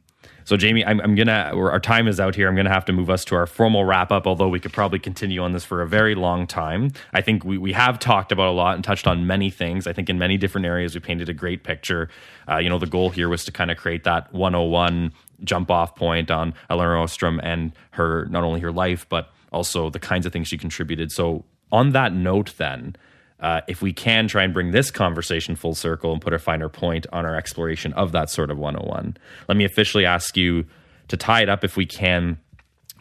so, Jayme, I'm, I'm gonna. Our time is out here. I'm gonna have to move us to our formal wrap up. Although we could probably continue on this for a very long time. I think we we have talked about a lot and touched on many things. I think in many different areas we painted a great picture. Uh, you know, the goal here was to kind of create that 101 jump off point on Elinor Ostrom and her not only her life but also the kinds of things she contributed. So, on that note, then uh, if we can try and bring this conversation full circle and put a finer point on our exploration of that sort of 101, let me officially ask you to tie it up if we can.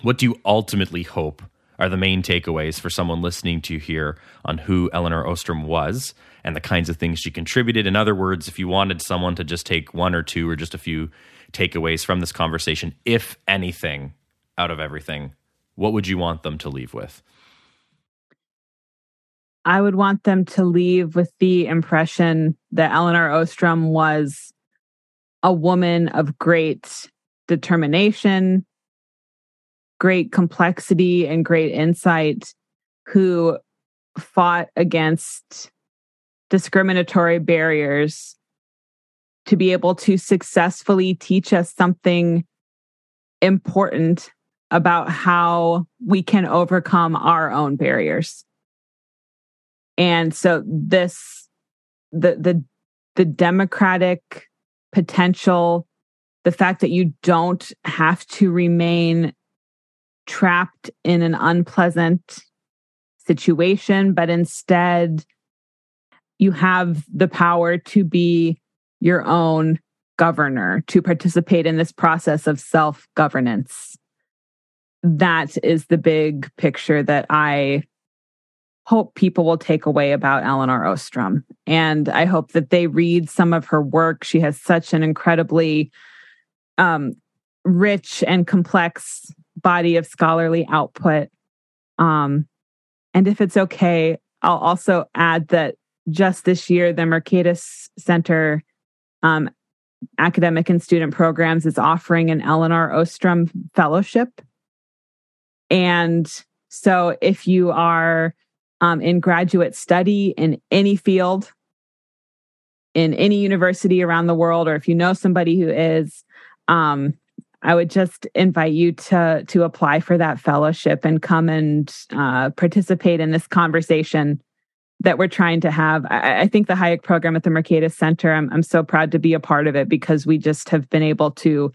What do you ultimately hope are the main takeaways for someone listening to you here on who Elinor Ostrom was and the kinds of things she contributed? In other words, if you wanted someone to just take one or two or just a few takeaways from this conversation, if anything, out of everything, what would you want them to leave with? I would want them to leave with the impression that Elinor Ostrom was a woman of great determination, great complexity, and great insight who fought against discriminatory barriers to be able to successfully teach us something important about how we can overcome our own barriers. And so this the the the democratic potential the fact that you don't have to remain trapped in an unpleasant situation but instead you have the power to be your own governor to participate in this process of self governance that is the big picture that i hope people will take away about Elinor Ostrom. And I hope that they read some of her work. She has such an incredibly um, rich and complex body of scholarly output. Um, and if it's okay, I'll also add that just this year, the Mercatus Center um, Academic and Student Programs is offering an Elinor Ostrom Fellowship. And so if you are um, in graduate study in any field, in any university around the world, or if you know somebody who is, um, I would just invite you to to apply for that fellowship and come and uh, participate in this conversation that we're trying to have. I, I, think the Hayek program at the Mercatus Center, I'm, I'm so proud to be a part of it because we just have been able to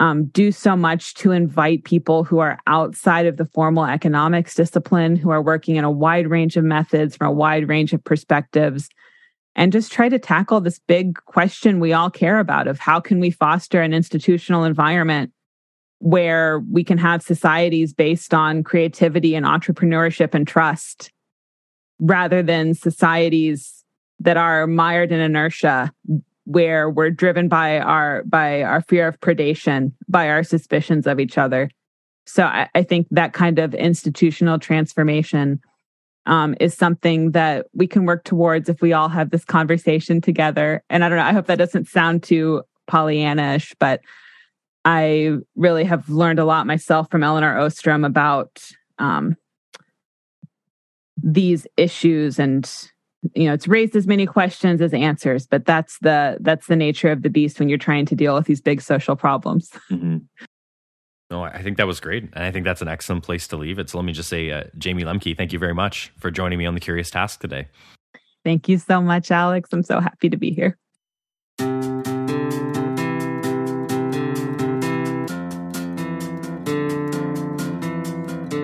um, do so much to invite people who are outside of the formal economics discipline, who are working in a wide range of methods from a wide range of perspectives, and just try to tackle this big question we all care about of how can we foster an institutional environment where we can have societies based on creativity and entrepreneurship and trust rather than societies that are mired in inertia where we're driven by our by our fear of predation, by our suspicions of each other. So I, I think that kind of institutional transformation um, is something that we can work towards if we all have this conversation together. And I don't know, I hope that doesn't sound too Pollyannish, but I really have learned a lot myself from Elinor Ostrom about um, these issues and you know it's raised as many questions as answers but that's the that's the nature of the beast when you're trying to deal with these big social problems. Mm-hmm. no i think that was great and i think that's an excellent place to leave it. So let me just say uh, jayme lemke thank you very much for joining me on the curious task today. Thank you so much alex. I'm so happy to be here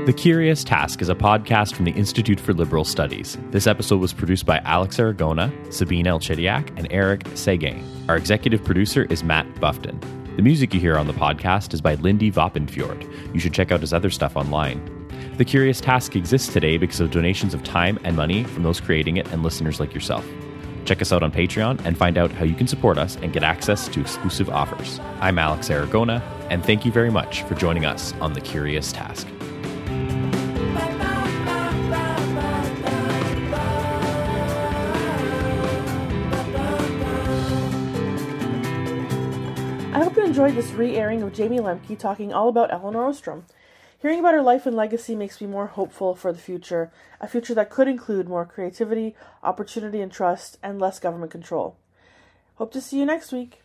The Curious Task is a podcast from the Institute for Liberal Studies. This episode was produced by Alex Aragona, Sabine Elchidiak, and Eric Seguin. Our executive producer is Matt Buffton. The music you hear on the podcast is by Lindy Vopnfjörð. You should check out his other stuff online. The Curious Task exists today because of donations of time and money from those creating it and listeners like yourself. Check us out on Patreon and find out how you can support us and get access to exclusive offers. I'm Alex Aragona, and thank you very much for joining us on The Curious Task. Enjoyed this re airing of Jayme Lemke talking all about Elinor Ostrom. Hearing about her life and legacy makes me more hopeful for the future, a future that could include more creativity, opportunity, and trust, and less government control. Hope to see you next week.